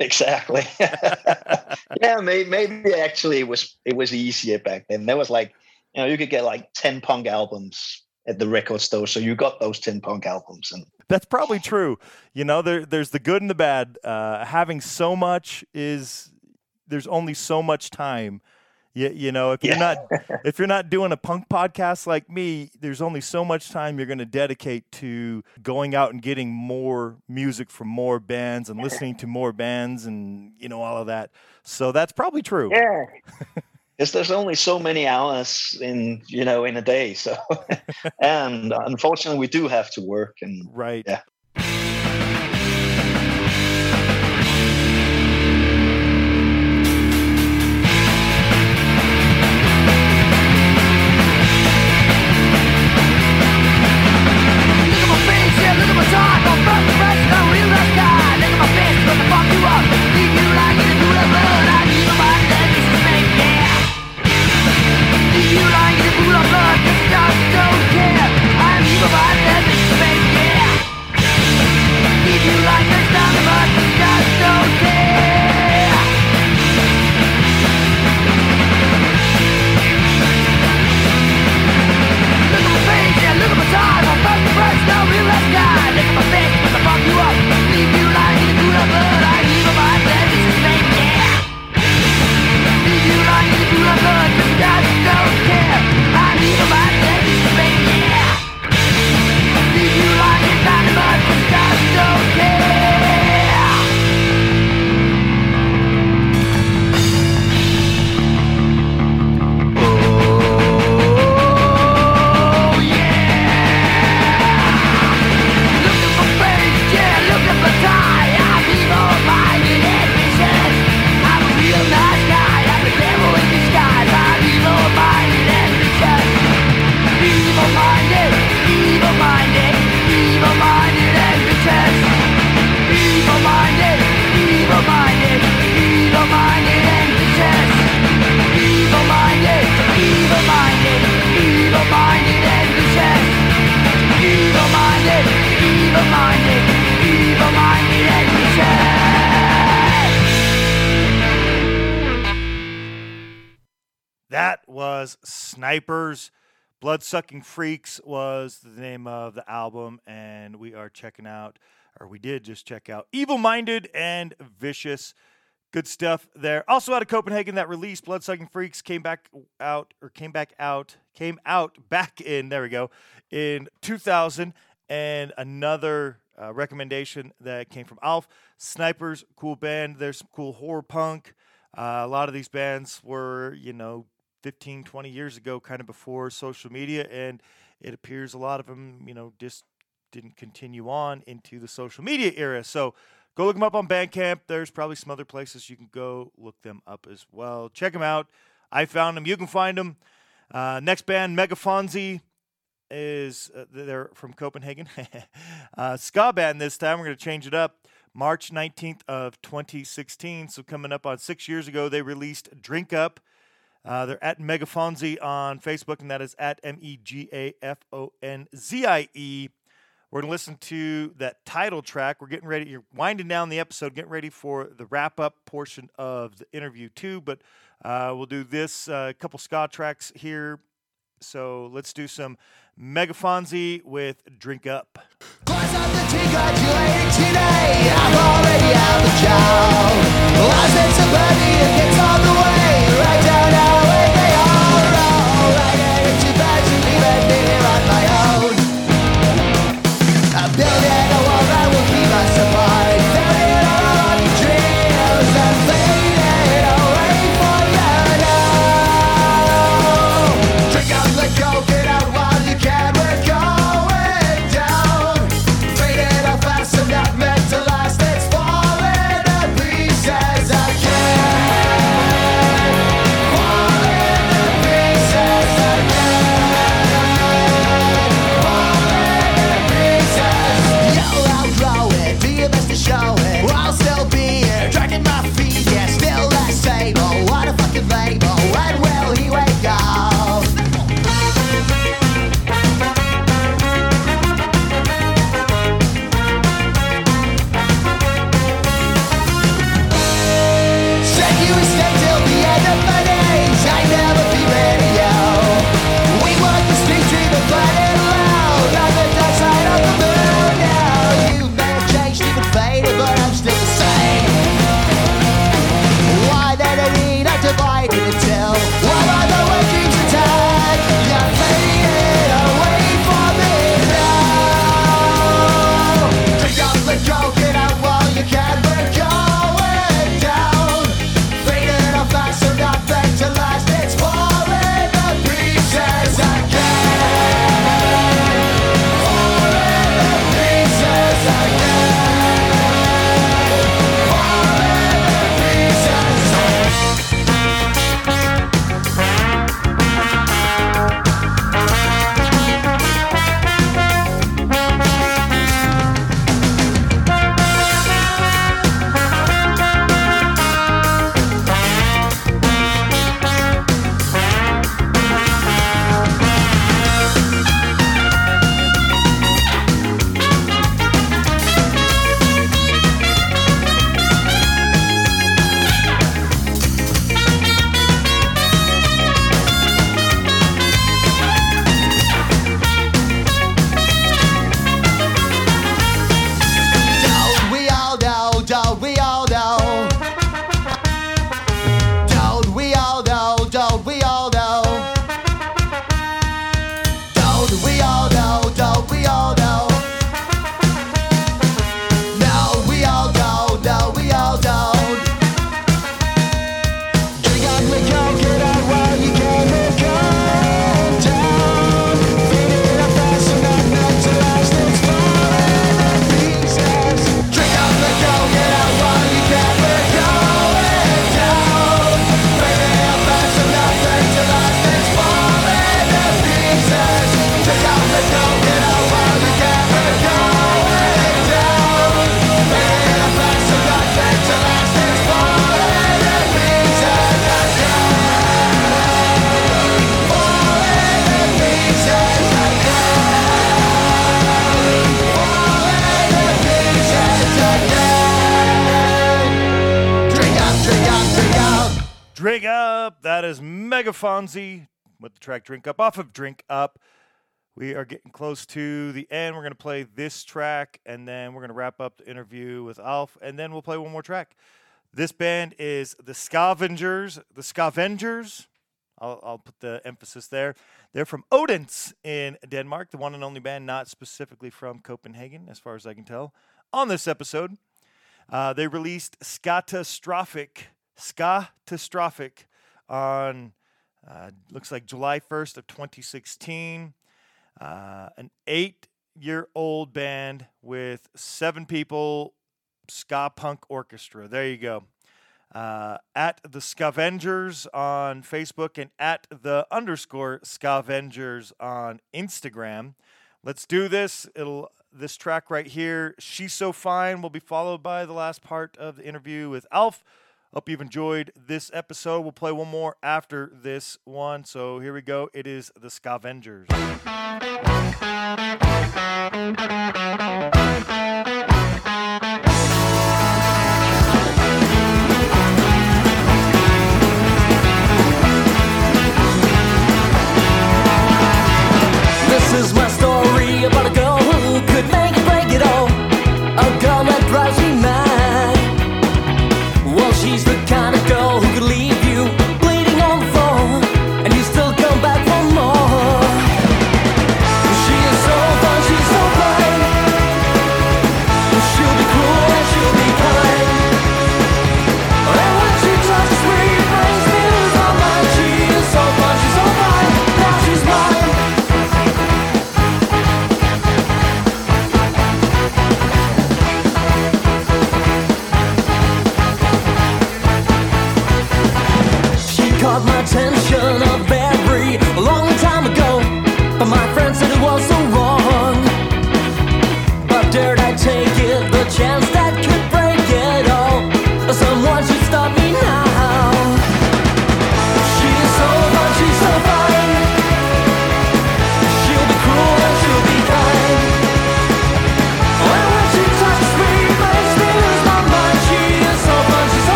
Exactly. yeah, maybe, maybe actually it was it was easier back then. There was like, you know, you could get like ten punk albums at the record store, so you got those ten punk albums, and That's probably true. You know, there there's the good and the bad. Uh, having so much is there's only so much time. You, you know, if you're Yeah. not if you're not doing a punk podcast like me, there's only so much time you're going to dedicate to going out and getting more music from more bands and listening to more bands and you know all of that. So that's probably true. yeah, because there's only so many hours in you know in a day. So, and unfortunately, we do have to work, and Right. Yeah. You like pool of blood, 'cause the don't care. I'm need was Snipers. Blood Sucking Freaks was the name of the album, and we are checking out, or we did just check out Evil Minded and Vicious. Good stuff there. Also out of Copenhagen, that release, Blood Sucking Freaks, came back out, or came back out, came out back in, there we go, in 2000. And another uh, recommendation that came from Alf Snipers, cool band. There's some cool horror punk. Uh, a lot of these bands were, you know, 15, 20 years ago, kind of before social media, and it appears a lot of them, you know, just didn't continue on into the social media era. So go look them up on Bandcamp. There's probably some other places you can go look them up as well. Check them out. I found them. You can find them. Uh, next band, Megafonzie, is uh, they're from Copenhagen. uh, ska band this time. We're going to change it up. March 19th of 2016. So coming up on six years ago, they released Drink Up. Uh, they're at Megafonzie on Facebook, and that is at M E G A F O N Z I E. We're going to listen to that title track. We're getting ready. You're winding down the episode, getting ready for the wrap up portion of the interview, too. But uh, we'll do this uh, couple ska tracks here. So let's do some Megafonzie with Drink Up. I Right down how they all roll oh, I get too bad to leave it here on my own track Drink Up off of Drink Up. We are getting close to the end. We're going to play this track and then we're going to wrap up the interview with Alf and then we'll play one more track. This band is the Scavengers. The Scavengers. I'll, I'll put the emphasis there. They're from Odense in Denmark, the one and only band not specifically from Copenhagen, as far as I can tell. On this episode, uh, they released Scatastrophic, Scatastrophic on uh, looks like July 1st of 2016. Uh, an eight-year-old band with seven people, ska punk orchestra. There you go. Uh, at the Scavengers on Facebook and at the underscore Scavengers on Instagram. Let's do this. It'll this track right here, She's So Fine, will be followed by the last part of the interview with Alf. Hope you've enjoyed this episode. We'll play one more after this one. So here we go. It is the Scavengers. This is my story about a girl who could make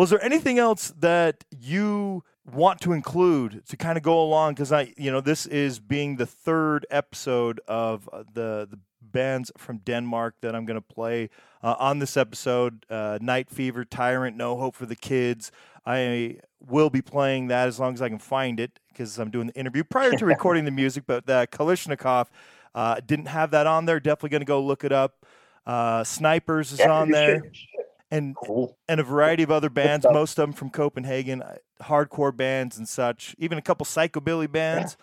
Was there anything else that you want to include to kind of go along? Because I, you know, this is being the third episode of uh, the the bands from Denmark that I'm going to play uh, on this episode. Uh, Night Fever, Tyrant, No Hope for the Kids. I will be playing that as long as I can find it because I'm doing the interview prior to recording the music. But uh, Kalashnikov uh, didn't have that on there. Definitely going to go look it up. Uh, Snipers is Yeah, on there. And Cool. and a variety of other bands, most of them from Copenhagen, uh, hardcore bands and such, even a couple psychobilly bands,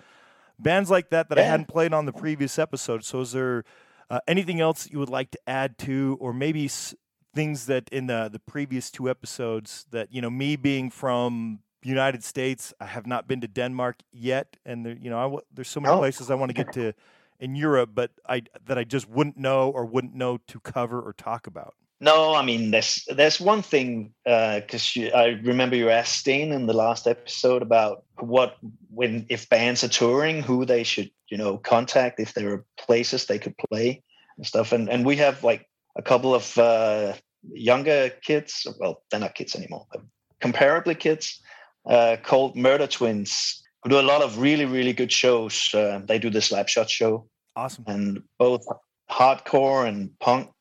bands like that that I hadn't played on the previous episode. So, is there uh, anything else you would like to add to, or maybe s- things that in the the previous two episodes that you know, me being from United States, I have not been to Denmark yet, and there, you know, I w- there's so many Oh. places I want to get to in Europe, but I that I just wouldn't know or wouldn't know to cover or talk about. No, I mean there's there's one thing because I remember you asked Steen in the last episode about what when if bands are touring, who they should you know contact if there are places they could play and stuff. And and we have like a couple of uh, younger kids. Well, they're not kids anymore, but comparably kids uh, called Murder Twins who do a lot of really really good shows. Uh, they do the Slapshot show Awesome. and both hardcore and punk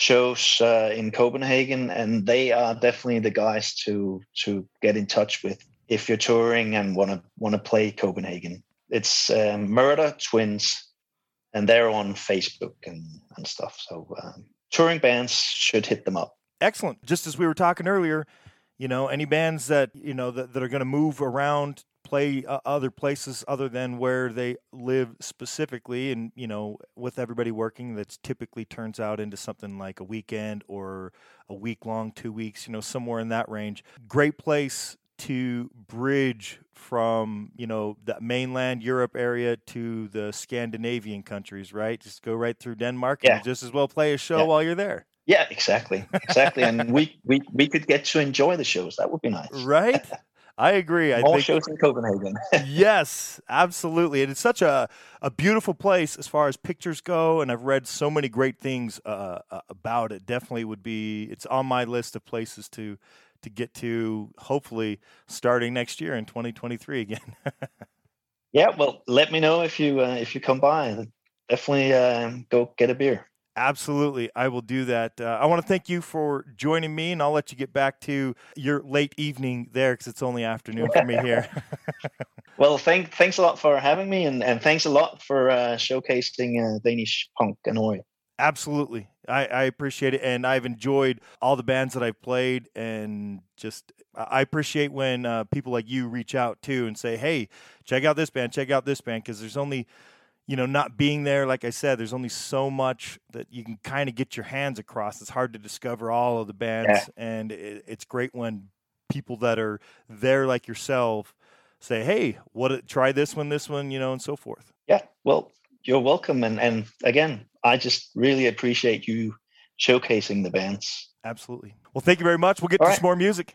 shows uh, in Copenhagen, and they are definitely the guys to to get in touch with if you're touring and want to want to play Copenhagen. It's um, Murder Twins, and they're on Facebook and and stuff. So um, touring bands should hit them up. Excellent. Just as we were talking earlier, you know, any bands that you know that, that are going to move around, play uh, other places other than where they live specifically, and you know, with everybody working, that's typically turns out into something like a weekend or a week long, two weeks, you know, somewhere in that range. Great place to bridge from you know the mainland Europe area to the Scandinavian countries, right? Just go right through Denmark, and Yeah. you just as well play a show Yeah. while you're there. Yeah, exactly, exactly. and we, we we could get to enjoy the shows. That would be nice. Right? I agree. I More think shows in Copenhagen. yes, absolutely. And it's such a, a beautiful place as far as pictures go. And I've read so many great things uh, uh, about it. Definitely would be, it's on my list of places to to get to, hopefully starting next year in 2023 again. yeah, well, let me know if you uh, if you come by. Definitely um, go get a beer. Absolutely. I will do that. Uh, I want to thank you for joining me, and I'll let you get back to your late evening there because it's only afternoon for me here. Well, thank, thanks a lot for having me, and, and thanks a lot for uh, showcasing uh, Danish punk and oi. Absolutely. I, I appreciate it. And I've enjoyed all the bands that I've played. And just, I appreciate when uh, people like you reach out too and say, hey, check out this band, check out this band. Because there's only, you know, not being there, like I said, there's only so much that you can kind of get your hands across. It's hard to discover all of the bands. And it, it's great when people that are there, like yourself, say, hey, what, try this one, this one, you know, and so forth. Yeah, well, you're welcome, and and again, I just really appreciate you showcasing the bands. Absolutely. Well, thank you very much. We'll get All to right. some more music.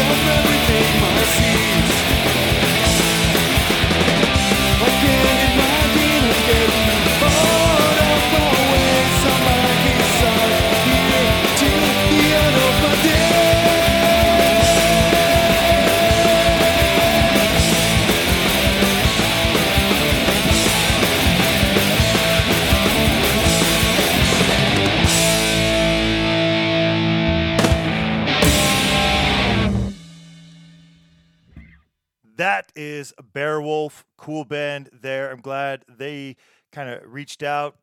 That is Bearwolf, cool band there. I'm glad they kind of reached out,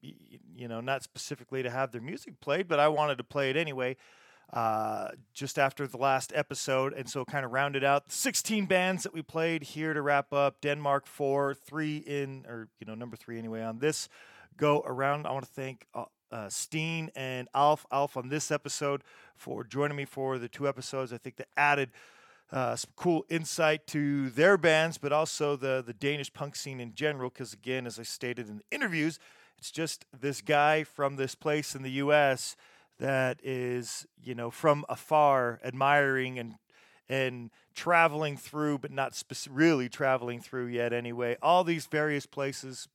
you know, not specifically to have their music played, but I wanted to play it anyway. Uh, just after the last episode, and so kind of rounded out the 16 bands that we played here to wrap up. Denmark four, three in, or you know, number three anyway on this go around. I want to thank uh, uh, Steen and Alf Alf on this episode for joining me for the two episodes. I think that added uh, some cool insight to their bands, but also the the Danish punk scene in general. Because again, as I stated in the interviews, it's just this guy from this place in the U.S. that is, you know, from afar, admiring and and traveling through, but not really traveling through yet. Anyway, all these various places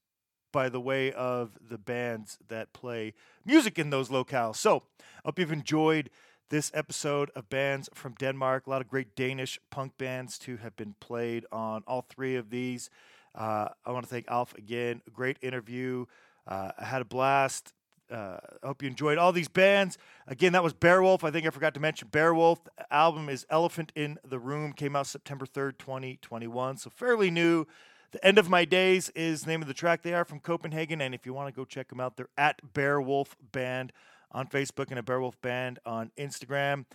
by the way of the bands that play music in those locales. So, I hope you've enjoyed this episode of bands from Denmark. A lot of great Danish punk bands to have been played on all three of these. Uh, I want to thank Alf again. Great interview. Uh, I had a blast. Uh, I hope you enjoyed all these bands. Again, that was Bearwolf. I think I forgot to mention Bearwolf. The album is Elephant in the Room. Came out September 3rd, 2021. So fairly new. The End of My Days is the name of the track. They are from Copenhagen, and if you want to go check them out, they're at Bearwolf Band on Facebook and a Bearwolf Band on Instagram.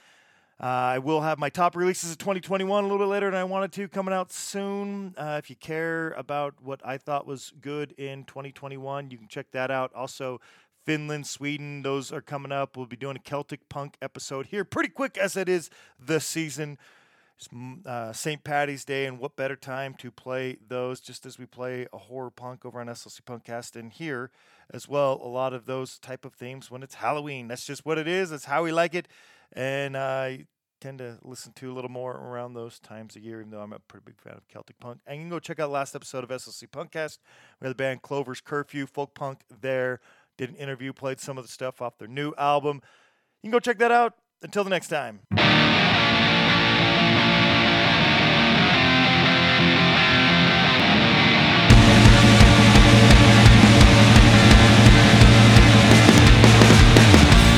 Uh, I will have my top releases of 2021 a little bit later than I wanted to coming out soon. Uh, if you care about what I thought was good in 2021, you can check that out. Also, Finland, Sweden, those are coming up. We'll be doing a Celtic punk episode here pretty quick as it is the season. It's, mm, uh, St. Patty's Day, and what better time to play those just as we play a horror punk over on SLC Punkcast and here as well. A lot of those type of themes when it's Halloween. That's just what it is. That's how we like it, and I tend to listen to a little more around those times a year. Even though I'm a pretty big fan of Celtic punk, and you can go check out last episode of SLC Punkcast. We had the band Clover's Curfew, folk punk there. Did an interview, played some of the stuff off their new album. You can go check that out. Until the next time. Thank you.